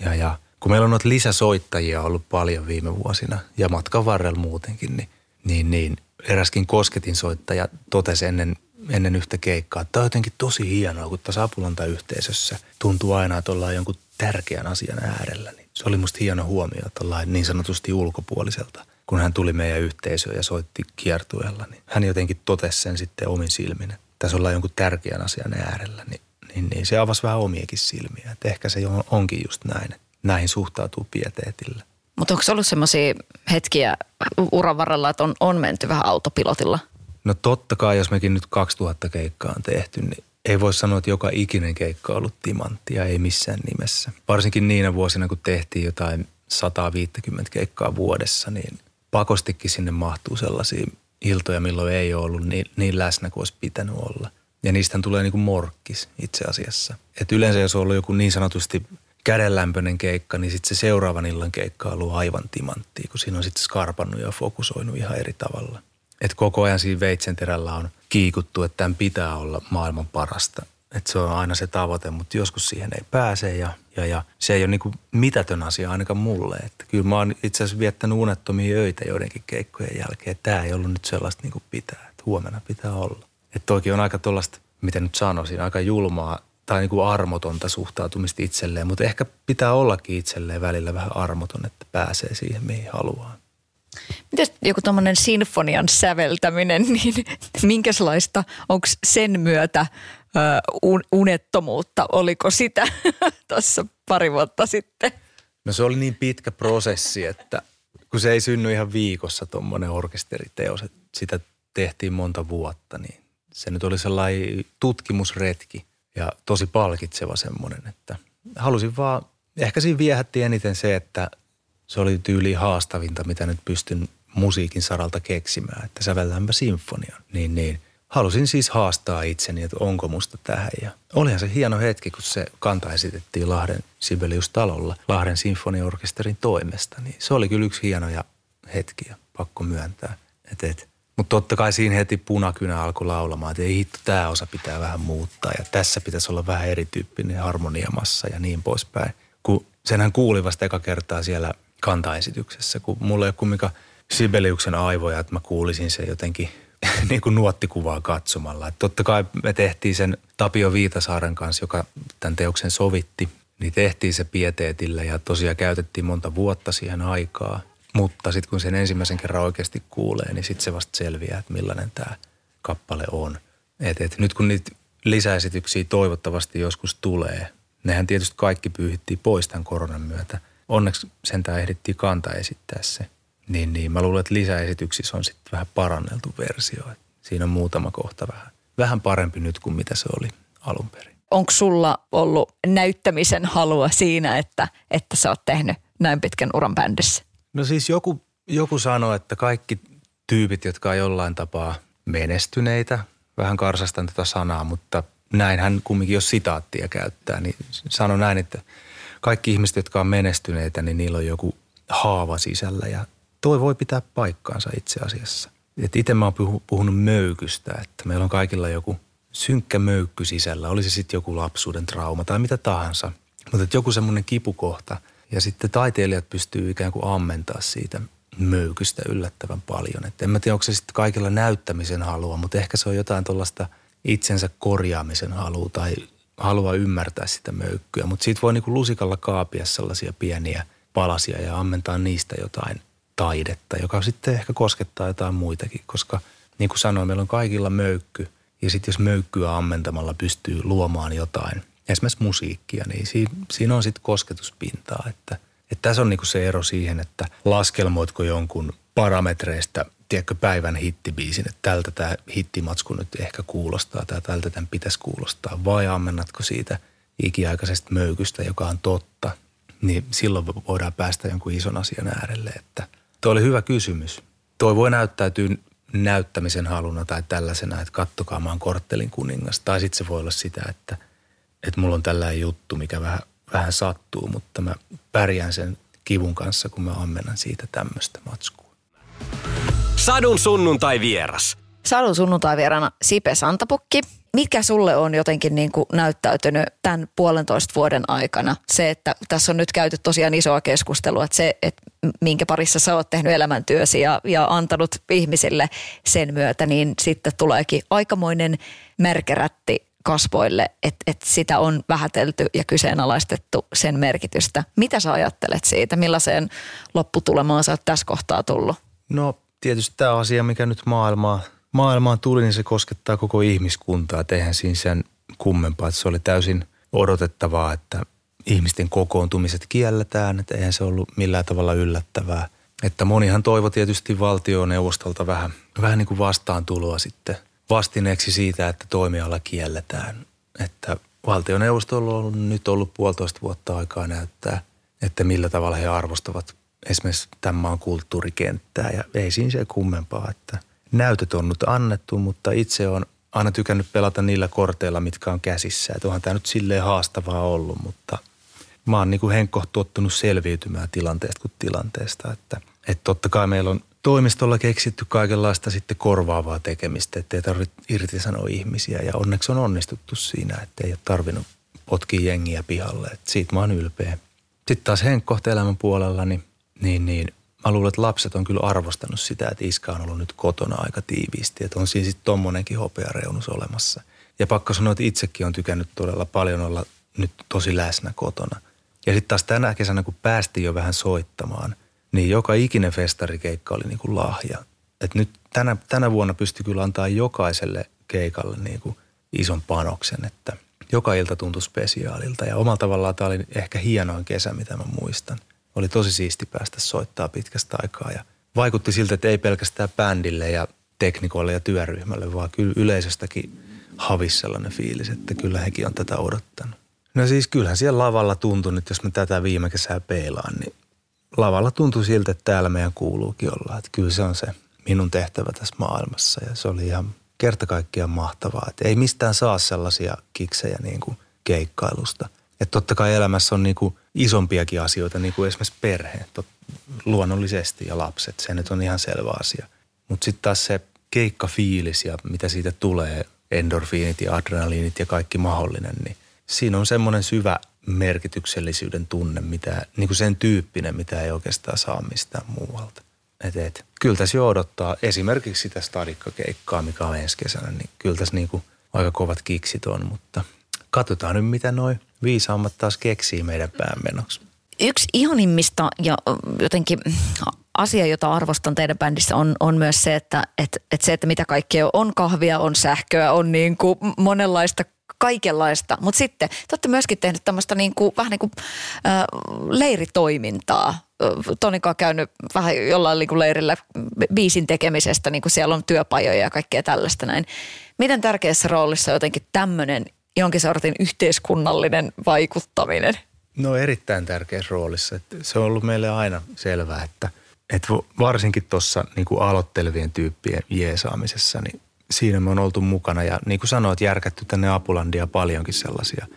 ja, ja kun meillä on noita lisäsoittajia ollut paljon viime vuosina ja matkan varrella muutenkin, niin, niin, niin eräskin kosketin soittaja totesi ennen, ennen yhtä keikkaa, että tämä on jotenkin tosi hienoa, kun tässä Apulanta-yhteisössä tuntuu aina, että ollaan jonkun tärkeän asian äärellä. Niin se oli musta hieno huomio, että ollaan niin sanotusti ulkopuoliselta kun hän tuli meidän yhteisöön ja soitti kiertueella, niin hän jotenkin totesi sen sitten omin silmin, että tässä ollaan jonkun tärkeän asian äärellä, niin, niin, niin se avasi vähän omiakin silmiä. Että ehkä se onkin just näin, että näihin suhtautuu pieteetillä. Mutta onko ollut semmoisia hetkiä uran varrella, että on, on menty vähän autopilotilla? No totta kai, jos mekin nyt 2000 keikkaa on tehty, niin ei voi sanoa, että joka ikinen keikka on ollut timanttia, ei missään nimessä. Varsinkin niinä vuosina, kun tehtiin jotain 150 keikkaa vuodessa, niin pakostikin sinne mahtuu sellaisia iltoja, milloin ei ole ollut niin, niin läsnä kuin olisi pitänyt olla. Ja niistä tulee niin kuin morkkis itse asiassa. Et yleensä jos on ollut joku niin sanotusti kädenlämpöinen keikka, niin sitten se seuraavan illan keikka on ollut aivan timanttia, kun siinä on sitten skarpannut ja fokusoinut ihan eri tavalla. Et koko ajan siinä veitsenterällä on kiikuttu, että tämän pitää olla maailman parasta. Että se on aina se tavoite, mutta joskus siihen ei pääse ja, ja, ja se ei ole niin mitätön asia ainakaan mulle. Että kyllä mä oon itse asiassa viettänyt unettomia öitä joidenkin keikkojen jälkeen. Tämä ei ollut nyt sellaista niin kuin pitää, että huomenna pitää olla. Että toki on aika tuollaista, miten nyt sanoisin, aika julmaa tai niin kuin armotonta suhtautumista itselleen, mutta ehkä pitää ollakin itselleen välillä vähän armoton, että pääsee siihen, mihin haluaa. Miten joku tuommoinen sinfonian säveltäminen, niin minkälaista, onko sen myötä ö, unettomuutta, oliko sitä tuossa pari vuotta sitten? No se oli niin pitkä prosessi, että kun se ei synny ihan viikossa tuommoinen orkesteriteos, että sitä tehtiin monta vuotta, niin se nyt oli sellainen tutkimusretki ja tosi palkitseva semmoinen, että halusin vaan, ehkä siinä viehätti eniten se, että se oli tyyli haastavinta, mitä nyt pystyn musiikin saralta keksimään, että sävelläänpä sinfonian. Niin, niin. Halusin siis haastaa itseni, että onko musta tähän. Ja olihan se hieno hetki, kun se kanta esitettiin Lahden Sibelius-talolla Lahden sinfoniaorkesterin toimesta. Niin se oli kyllä yksi hienoja hetkiä, pakko myöntää. Et, et. Mutta totta kai siinä heti punakynä alkoi laulamaan, että ei hitto, tämä osa pitää vähän muuttaa ja tässä pitäisi olla vähän erityyppinen harmoniamassa ja niin poispäin. Kun senhän kuuli vasta eka kertaa siellä – kantaesityksessä, kun mulla ei ole kumminkaan Sibeliuksen aivoja, että mä kuulisin sen jotenkin niin kuin nuottikuvaa katsomalla. Että totta kai me tehtiin sen Tapio Viitasaaren kanssa, joka tämän teoksen sovitti, niin tehtiin se pieteetillä ja tosiaan käytettiin monta vuotta siihen aikaa. Mutta sitten kun sen ensimmäisen kerran oikeasti kuulee, niin sitten se vasta selviää, että millainen tämä kappale on. Et, et nyt kun niitä lisäesityksiä toivottavasti joskus tulee, nehän tietysti kaikki pyyhittiin pois tämän koronan myötä – onneksi sentään ehdittiin kantaa esittää se. Niin, niin mä luulen, että lisäesityksissä on sitten vähän paranneltu versio. Et siinä on muutama kohta vähän, vähän parempi nyt kuin mitä se oli alun perin. Onko sulla ollut näyttämisen halua siinä, että, että sä oot tehnyt näin pitkän uran bändissä? No siis joku, joku sanoi, että kaikki tyypit, jotka on jollain tapaa menestyneitä, vähän karsastan tätä sanaa, mutta näin hän kumminkin, jos sitaattia käyttää, niin sano näin, että – kaikki ihmiset, jotka on menestyneitä, niin niillä on joku haava sisällä ja toi voi pitää paikkaansa itse asiassa. Itse mä oon puhunut möykystä, että meillä on kaikilla joku synkkä möykky sisällä, oli se sitten joku lapsuuden trauma tai mitä tahansa. Mutta joku semmoinen kipukohta ja sitten taiteilijat pystyy ikään kuin ammentaa siitä möykystä yllättävän paljon. Et en mä tiedä, onko se sitten kaikilla näyttämisen halua, mutta ehkä se on jotain tuollaista itsensä korjaamisen halua tai halua ymmärtää sitä möykkyä, mutta siitä voi niinku lusikalla kaapia sellaisia pieniä palasia ja ammentaa niistä jotain taidetta, joka sitten ehkä koskettaa jotain muitakin, koska niin kuin sanoin, meillä on kaikilla möykky ja sitten jos möykkyä ammentamalla pystyy luomaan jotain, esimerkiksi musiikkia, niin siinä, siinä on sitten kosketuspintaa, että, että tässä on niinku se ero siihen, että laskelmoitko jonkun parametreista – tiedätkö, päivän hittibiisin, että tältä tämä hittimatsku nyt ehkä kuulostaa tai tältä tämän pitäisi kuulostaa, vai ammennatko siitä ikiaikaisesta möykystä, joka on totta, niin silloin voidaan päästä jonkun ison asian äärelle. Että tuo oli hyvä kysymys. Toi voi näyttäytyä näyttämisen haluna tai tällaisena, että kattokaa, mä oon korttelin kuningas. Tai sitten se voi olla sitä, että, että mulla on tällainen juttu, mikä vähän, vähän sattuu, mutta mä pärjään sen kivun kanssa, kun mä ammennan siitä tämmöistä matskua. Sadun sunnuntai vieras. Sadun sunnuntai vierana Sipe Santapukki. Mikä sulle on jotenkin niin kuin näyttäytynyt tämän puolentoista vuoden aikana? Se, että tässä on nyt käyty tosiaan isoa keskustelua, että se, että minkä parissa sä oot tehnyt elämäntyösi ja, ja antanut ihmisille sen myötä, niin sitten tuleekin aikamoinen märkärätti kasvoille, että, että sitä on vähätelty ja kyseenalaistettu sen merkitystä. Mitä sä ajattelet siitä? Millaiseen lopputulemaan sä oot tässä kohtaa tullut? No tietysti tämä asia, mikä nyt maailmaa, maailmaan tuli, niin se koskettaa koko ihmiskuntaa. Et eihän siinä sen kummempaa, että se oli täysin odotettavaa, että ihmisten kokoontumiset kielletään. Että eihän se ollut millään tavalla yllättävää. Että monihan toivo tietysti valtioneuvostolta vähän, vähän niin kuin vastaantuloa sitten vastineeksi siitä, että toimiala kielletään. Että valtioneuvostolla on nyt ollut puolitoista vuotta aikaa näyttää, että millä tavalla he arvostavat esimerkiksi tämän maan kulttuurikenttää. Ja ei siinä se kummempaa, että näytöt on nyt annettu, mutta itse on aina tykännyt pelata niillä korteilla, mitkä on käsissä. Että onhan tämä nyt silleen haastavaa ollut, mutta mä oon niin kuin Henkko tottunut selviytymään tilanteesta kuin tilanteesta. Että, että totta kai meillä on toimistolla keksitty kaikenlaista sitten korvaavaa tekemistä, ettei tarvitse irtisanoa ihmisiä. Ja onneksi on onnistuttu siinä, että ei ole tarvinnut potkia jengiä pihalle. Että siitä mä oon ylpeä. Sitten taas Henkko elämän puolella, niin, niin, niin mä luulen, että lapset on kyllä arvostanut sitä, että iska on ollut nyt kotona aika tiiviisti. Että on siinä sitten tommonenkin hopeareunus olemassa. Ja pakko sanoa, että itsekin on tykännyt todella paljon olla nyt tosi läsnä kotona. Ja sitten taas tänä kesänä, kun päästiin jo vähän soittamaan, niin joka ikinen festarikeikka oli niin kuin lahja. Et nyt tänä, tänä vuonna pystyi kyllä antaa jokaiselle keikalle niin kuin ison panoksen, että joka ilta tuntui spesiaalilta. Ja omalla tavallaan tämä oli ehkä hienoin kesä, mitä mä muistan. Oli tosi siisti päästä soittaa pitkästä aikaa ja vaikutti siltä, että ei pelkästään bändille ja teknikoille ja työryhmälle, vaan kyllä yleisöstäkin havis sellainen fiilis, että kyllä hekin on tätä odottanut. No siis kyllähän siellä lavalla tuntui nyt, jos mä tätä viime kesää peilaan, niin lavalla tuntui siltä, että täällä meidän kuuluukin olla. Että kyllä se on se minun tehtävä tässä maailmassa ja se oli ihan kerta kaikkiaan mahtavaa. Että ei mistään saa sellaisia kiksejä niin kuin keikkailusta. Että totta kai elämässä on niin kuin isompiakin asioita, niin kuin esimerkiksi perhe, tot, luonnollisesti ja lapset. Se nyt on ihan selvä asia. Mutta sitten taas se keikkafiilis ja mitä siitä tulee, endorfiinit ja adrenaliinit ja kaikki mahdollinen, niin siinä on semmoinen syvä merkityksellisyyden tunne, mitä, niin kuin sen tyyppinen, mitä ei oikeastaan saa mistään muualta. Et, et, kyllä tässä jo odottaa esimerkiksi sitä stadikkakeikkaa, mikä on ensi kesänä, niin kyllä tässä niin kuin aika kovat kiksit on, mutta katsotaan nyt, mitä noin viisaammat taas keksii meidän päämenoksi. Yksi ihanimmista ja jotenkin asia, jota arvostan teidän bändissä on, on myös se, että et, et se, että mitä kaikkea on kahvia, on sähköä, on niin kuin monenlaista kaikenlaista. Mutta sitten te olette myöskin tehnyt tämmöistä niin kuin, vähän niin kuin äh, leiritoimintaa. Tonika on käynyt vähän jollain niin kuin leirillä biisin tekemisestä, niin kuin siellä on työpajoja ja kaikkea tällaista näin. Miten tärkeässä roolissa jotenkin tämmöinen jonkin sortin yhteiskunnallinen vaikuttaminen? No erittäin tärkeässä roolissa. Se on ollut meille aina selvää, että, että varsinkin tuossa niin aloittelevien tyyppien jeesaamisessa, niin siinä me on oltu mukana ja niin kuin sanoit, järkätty tänne Apulandia paljonkin sellaisia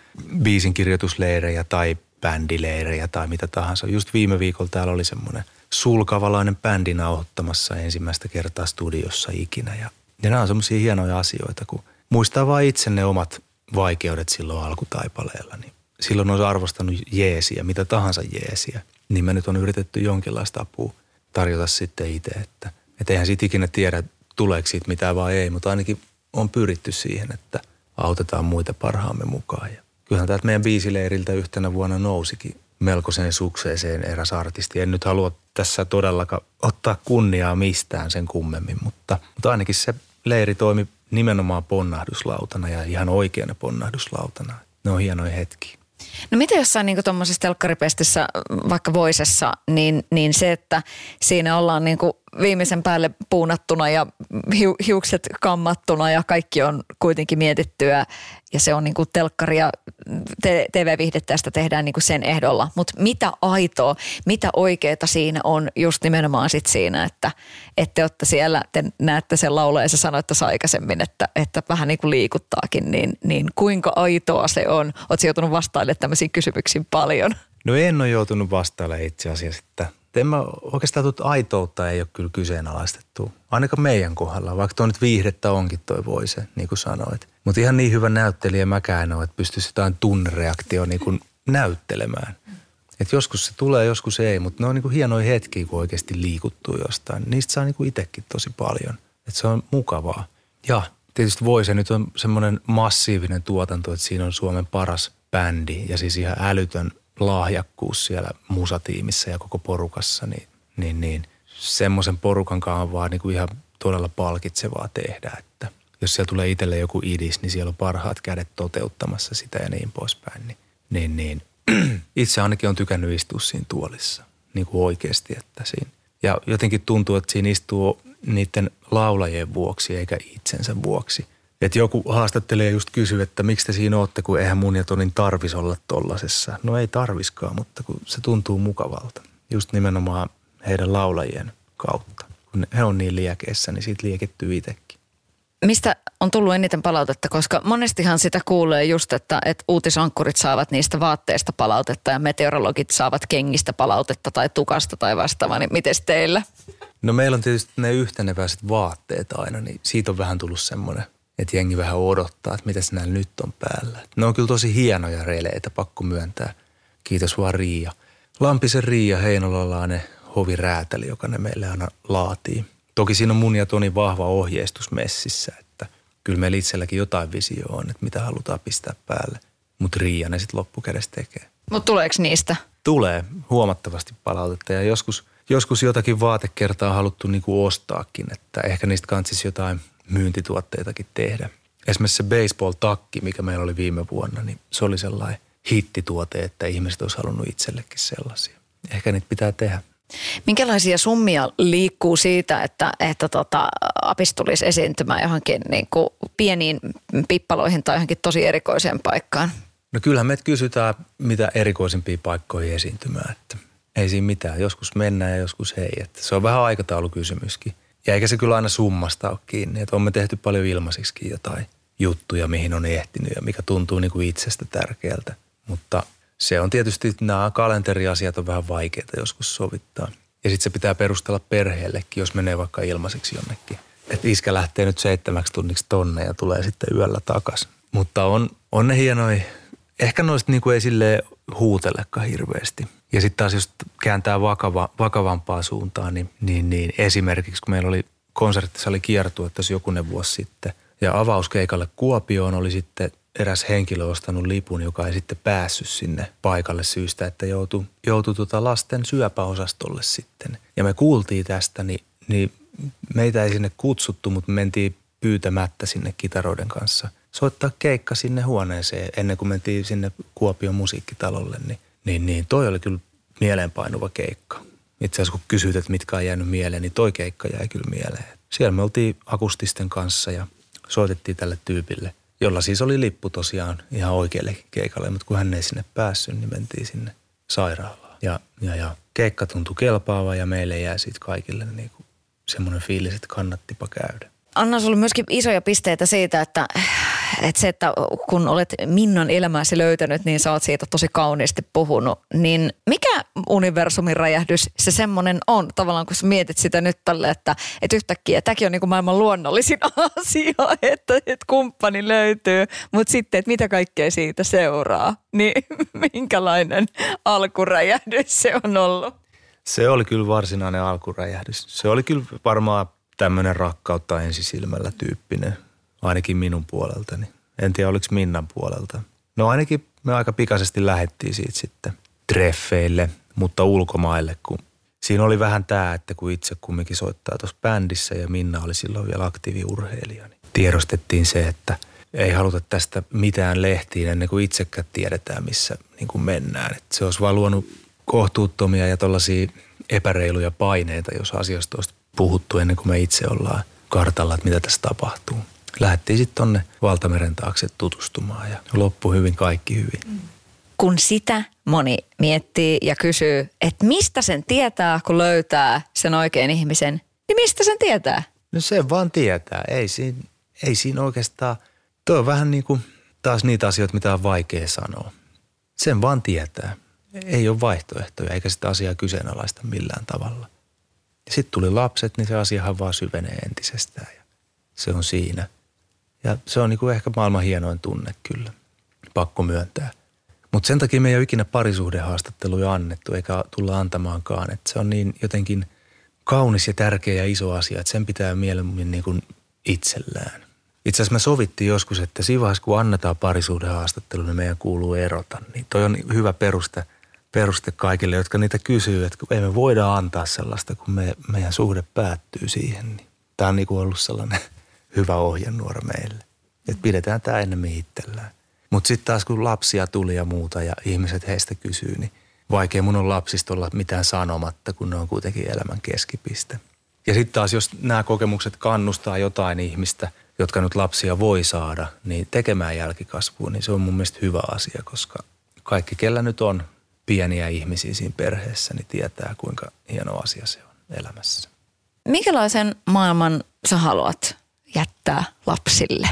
biisinkirjoitusleirejä tai bändileirejä tai mitä tahansa. Just viime viikolla täällä oli semmoinen sulkavalainen bändi nauhoittamassa ensimmäistä kertaa studiossa ikinä ja, ja nämä on semmoisia hienoja asioita, kun muistaa vain itse ne omat vaikeudet silloin alkutaipaleella, niin silloin olisi arvostanut jeesiä, mitä tahansa jeesiä, niin me nyt on yritetty jonkinlaista apua tarjota sitten itse, että, että eihän siitä ikinä tiedä, tuleeko siitä mitään vai ei, mutta ainakin on pyritty siihen, että autetaan muita parhaamme mukaan. Ja kyllähän täältä meidän biisileiriltä yhtenä vuonna nousikin melkoiseen sukseeseen eräs artisti. En nyt halua tässä todellakaan ottaa kunniaa mistään sen kummemmin, mutta, mutta ainakin se leiri toimi nimenomaan ponnahduslautana ja ihan oikeana ponnahduslautana. Ne on hienoja hetkiä. No miten jossain niin tuommoisessa telkkaripestissä, vaikka voisessa, niin, niin se, että siinä ollaan niin viimeisen päälle puunattuna ja hiukset kammattuna ja kaikki on kuitenkin mietittyä ja se on niin kuin telkkari ja TV-viihdettä tästä tehdään niin kuin sen ehdolla. Mutta mitä aitoa, mitä oikeeta siinä on just nimenomaan sit siinä, että, että te olette siellä, te näette sen laulaa ja sä sanoit tässä aikaisemmin, että, että vähän niin kuin liikuttaakin, niin, niin kuinka aitoa se on? Oletko joutunut vastailemaan tämmöisiin kysymyksiin paljon? No en ole joutunut vastailemaan itse asiassa, että en mä oikeastaan tuota aitoutta ei ole kyllä kyseenalaistettu. Ainakaan meidän kohdalla, vaikka tuo nyt viihdettä onkin toi voise, niin kuin sanoit. Mutta ihan niin hyvä näyttelijä mäkään ole, että pystyisi jotain tunnereaktio niin kuin näyttelemään. Et joskus se tulee, joskus ei, mutta ne on niin kuin hienoja hetkiä, kun oikeasti liikuttuu jostain. Niistä saa niin kuin itsekin tosi paljon. Et se on mukavaa. Ja tietysti Voise nyt on semmoinen massiivinen tuotanto, että siinä on Suomen paras bändi ja siis ihan älytön lahjakkuus siellä musatiimissä ja koko porukassa, niin, niin, niin semmoisen porukan kanssa on vaan niin kuin ihan todella palkitsevaa tehdä, että jos siellä tulee itselle joku idis, niin siellä on parhaat kädet toteuttamassa sitä ja niin poispäin. Niin, niin, niin. itse ainakin on tykännyt istua siinä tuolissa niin kuin oikeasti, että siinä. Ja jotenkin tuntuu, että siinä istuu niiden laulajien vuoksi eikä itsensä vuoksi. Että joku haastattelee just kysyy, että miksi te siinä olette, kun eihän mun ja Tonin tarvis olla tollasessa. No ei tarviskaan, mutta kun se tuntuu mukavalta. Just nimenomaan heidän laulajien kautta. Kun he on niin liekeissä, niin siitä liekettyy itsekin. Mistä on tullut eniten palautetta, koska monestihan sitä kuulee just, että, että uutisankkurit saavat niistä vaatteista palautetta ja meteorologit saavat kengistä palautetta tai tukasta tai vastaavaa, niin miten teillä? No meillä on tietysti ne yhteneväiset vaatteet aina, niin siitä on vähän tullut semmoinen, että jengi vähän odottaa, että mitä näillä nyt on päällä. Ne on kyllä tosi hienoja releitä, pakko myöntää. Kiitos vaan Riia. Lampisen Riia Heinolalainen hoviräätäli, joka ne meille aina laatii. Toki siinä on mun ja Toni vahva ohjeistus messissä, että kyllä meillä itselläkin jotain visio on, että mitä halutaan pistää päälle. Mutta Riia ne sitten loppukädessä tekee. Mutta tuleeko niistä? Tulee huomattavasti palautetta ja joskus, joskus jotakin vaatekertaa on haluttu niinku ostaakin, että ehkä niistä kantsisi jotain myyntituotteitakin tehdä. Esimerkiksi se baseball-takki, mikä meillä oli viime vuonna, niin se oli sellainen hittituote, että ihmiset olisi halunnut itsellekin sellaisia. Ehkä niitä pitää tehdä. Minkälaisia summia liikkuu siitä, että, että tota, apis tulisi esiintymään johonkin niin kuin pieniin pippaloihin tai johonkin tosi erikoiseen paikkaan? No kyllähän me kysytään mitä erikoisimpia paikkoihin esiintymään, että ei siinä mitään. Joskus mennään ja joskus ei. Että se on vähän aikataulukysymyskin. Ja eikä se kyllä aina summasta ole kiinni, että on me tehty paljon ilmaisiksi jotain juttuja, mihin on ehtinyt ja mikä tuntuu niin kuin itsestä tärkeältä. Mutta se on tietysti, nämä kalenteriasiat on vähän vaikeita joskus sovittaa. Ja sitten se pitää perustella perheellekin, jos menee vaikka ilmaiseksi jonnekin. Että iskä lähtee nyt seitsemäksi tunniksi tonne ja tulee sitten yöllä takaisin. Mutta on, on ne hienoja. Ehkä noista niin kuin ei silleen huutelekaan hirveästi. Ja sitten taas jos kääntää vakava, vakavampaa suuntaan, niin, niin, niin esimerkiksi kun meillä oli konserttisali kiertue tässä jokunen vuosi sitten ja avauskeikalle Kuopioon oli sitten eräs henkilö ostanut lipun, joka ei sitten päässyt sinne paikalle syystä, että joutui, joutui tota lasten syöpäosastolle sitten. Ja me kuultiin tästä, niin, niin meitä ei sinne kutsuttu, mutta me mentiin pyytämättä sinne kitaroiden kanssa soittaa keikka sinne huoneeseen ennen kuin mentiin sinne Kuopion musiikkitalolle, niin, niin, niin toi oli kyllä mieleenpainuva keikka. Itse asiassa kun kysyt, että mitkä on jäänyt mieleen, niin toi keikka jäi kyllä mieleen. Siellä me oltiin akustisten kanssa ja soitettiin tälle tyypille jolla siis oli lippu tosiaan ihan oikealle keikalle, mutta kun hän ei sinne päässyt, niin mentiin sinne sairaalaan. Ja, ja, ja keikka tuntui kelpaava ja meille jää siitä kaikille niin kuin semmoinen fiilis, että kannattipa käydä. Anna sulle myöskin isoja pisteitä siitä, että, että se, että kun olet Minnan elämääsi löytänyt, niin sä oot siitä tosi kauniisti puhunut. Niin mikä universumin räjähdys se semmoinen on? Tavallaan kun sä mietit sitä nyt tälle, että, että yhtäkkiä tämäkin on niin kuin maailman luonnollisin asia, että, että kumppani löytyy. Mutta sitten, että mitä kaikkea siitä seuraa, niin minkälainen alkuräjähdys se on ollut? Se oli kyllä varsinainen alkuräjähdys. Se oli kyllä varmaan tämmöinen rakkautta ensisilmällä tyyppinen, ainakin minun puoleltani. En tiedä, oliko Minnan puolelta. No ainakin me aika pikaisesti lähettiin siitä sitten treffeille, mutta ulkomaille, kun siinä oli vähän tämä, että kun itse kumminkin soittaa tuossa bändissä ja Minna oli silloin vielä aktiiviurheilija, niin tiedostettiin se, että ei haluta tästä mitään lehtiin ennen kuin itsekään tiedetään, missä niin kuin mennään. Et se olisi vaan luonut kohtuuttomia ja tuollaisia epäreiluja paineita, jos asioista olisi puhuttu ennen kuin me itse ollaan kartalla, että mitä tässä tapahtuu. Lähdettiin sitten tonne valtameren taakse tutustumaan ja loppu hyvin, kaikki hyvin. Kun sitä moni miettii ja kysyy, että mistä sen tietää, kun löytää sen oikean ihmisen, niin mistä sen tietää? No se vaan tietää. Ei siinä, ei siinä oikeastaan, tuo on vähän niin kuin taas niitä asioita, mitä on vaikea sanoa. Sen vaan tietää. Ei ole vaihtoehtoja eikä sitä asiaa kyseenalaista millään tavalla – sitten tuli lapset, niin se asiahan vaan syvenee entisestään ja se on siinä. Ja se on niin kuin ehkä maailman hienoin tunne kyllä, pakko myöntää. Mutta sen takia me ei ole ikinä parisuhdehaastatteluja annettu eikä tulla antamaankaan. Että se on niin jotenkin kaunis ja tärkeä ja iso asia, että sen pitää mieluummin niin kuin itsellään. Itse asiassa me sovittiin joskus, että siinä vaiheessa kun annetaan parisuhdehaastattelu, niin meidän kuuluu erota. Niin toi on hyvä peruste peruste kaikille, jotka niitä kysyy, että ei me voida antaa sellaista, kun me, meidän suhde päättyy siihen. Niin tämä on niin kuin ollut sellainen hyvä ohjenuora meille. Että pidetään tämä ennemmin itsellään. Mutta sitten taas kun lapsia tuli ja muuta ja ihmiset heistä kysyy, niin vaikea mun on lapsista olla mitään sanomatta, kun ne on kuitenkin elämän keskipiste. Ja sitten taas, jos nämä kokemukset kannustaa jotain ihmistä, jotka nyt lapsia voi saada, niin tekemään jälkikasvua, niin se on mun mielestä hyvä asia, koska kaikki, kellä nyt on pieniä ihmisiä siinä perheessä, niin tietää, kuinka hieno asia se on elämässä. Minkälaisen maailman sä haluat jättää lapsille?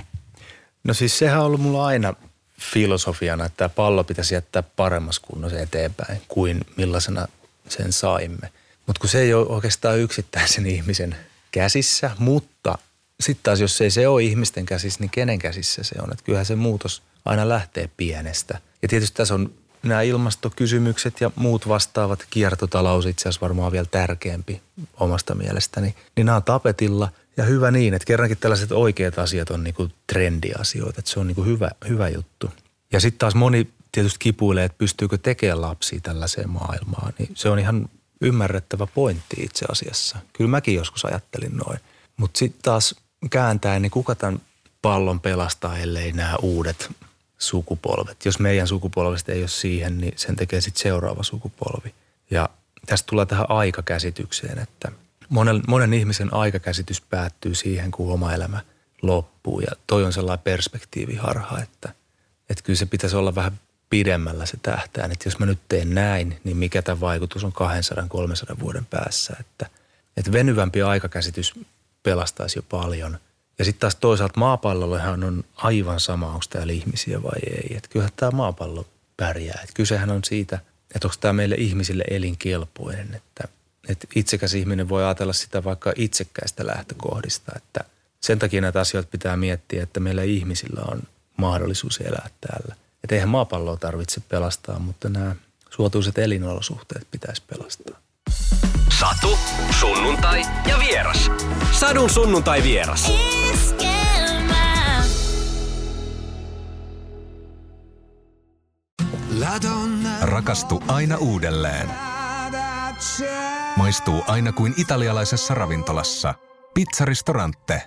No siis sehän on ollut mulla aina filosofiana, että tämä pallo pitäisi jättää paremmassa kunnossa eteenpäin kuin millaisena sen saimme. Mutta kun se ei ole oikeastaan yksittäisen ihmisen käsissä, mutta sitten taas jos ei se ole ihmisten käsissä, niin kenen käsissä se on? Että kyllähän se muutos aina lähtee pienestä. Ja tietysti tässä on nämä ilmastokysymykset ja muut vastaavat, kiertotalous itse asiassa varmaan vielä tärkeämpi omasta mielestäni, niin nämä on tapetilla ja hyvä niin, että kerrankin tällaiset oikeat asiat on niinku trendiasioita, että se on niinku hyvä, hyvä juttu. Ja sitten taas moni tietysti kipuilee, että pystyykö tekemään lapsia tällaiseen maailmaan, niin se on ihan ymmärrettävä pointti itse asiassa. Kyllä mäkin joskus ajattelin noin. Mutta sitten taas kääntäen, niin kuka tämän pallon pelastaa, ellei nämä uudet sukupolvet. Jos meidän sukupolvesta ei ole siihen, niin sen tekee sitten seuraava sukupolvi. Ja tästä tulee tähän aikakäsitykseen, että monen, monen ihmisen aikakäsitys päättyy siihen, kun oma elämä loppuu. Ja toi on sellainen perspektiiviharha, että, että kyllä se pitäisi olla vähän pidemmällä se tähtään. Että jos mä nyt teen näin, niin mikä tämä vaikutus on 200-300 vuoden päässä. Että, että venyvämpi aikakäsitys pelastaisi jo paljon – ja sitten taas toisaalta maapallollehan on aivan sama, onko täällä ihmisiä vai ei. Että kyllähän tämä maapallo pärjää. Että kysehän on siitä, että onko tämä meille ihmisille elinkelpoinen. Että, että itsekäs ihminen voi ajatella sitä vaikka itsekkäistä lähtökohdista. Että sen takia näitä asioita pitää miettiä, että meillä ihmisillä on mahdollisuus elää täällä. Että eihän maapalloa tarvitse pelastaa, mutta nämä suotuiset elinolosuhteet pitäisi pelastaa. Satu, sunnuntai ja vieras. Sadun sunnuntai vieras. Rakastu aina uudelleen. Maistuu aina kuin italialaisessa ravintolassa. Pizzaristorante.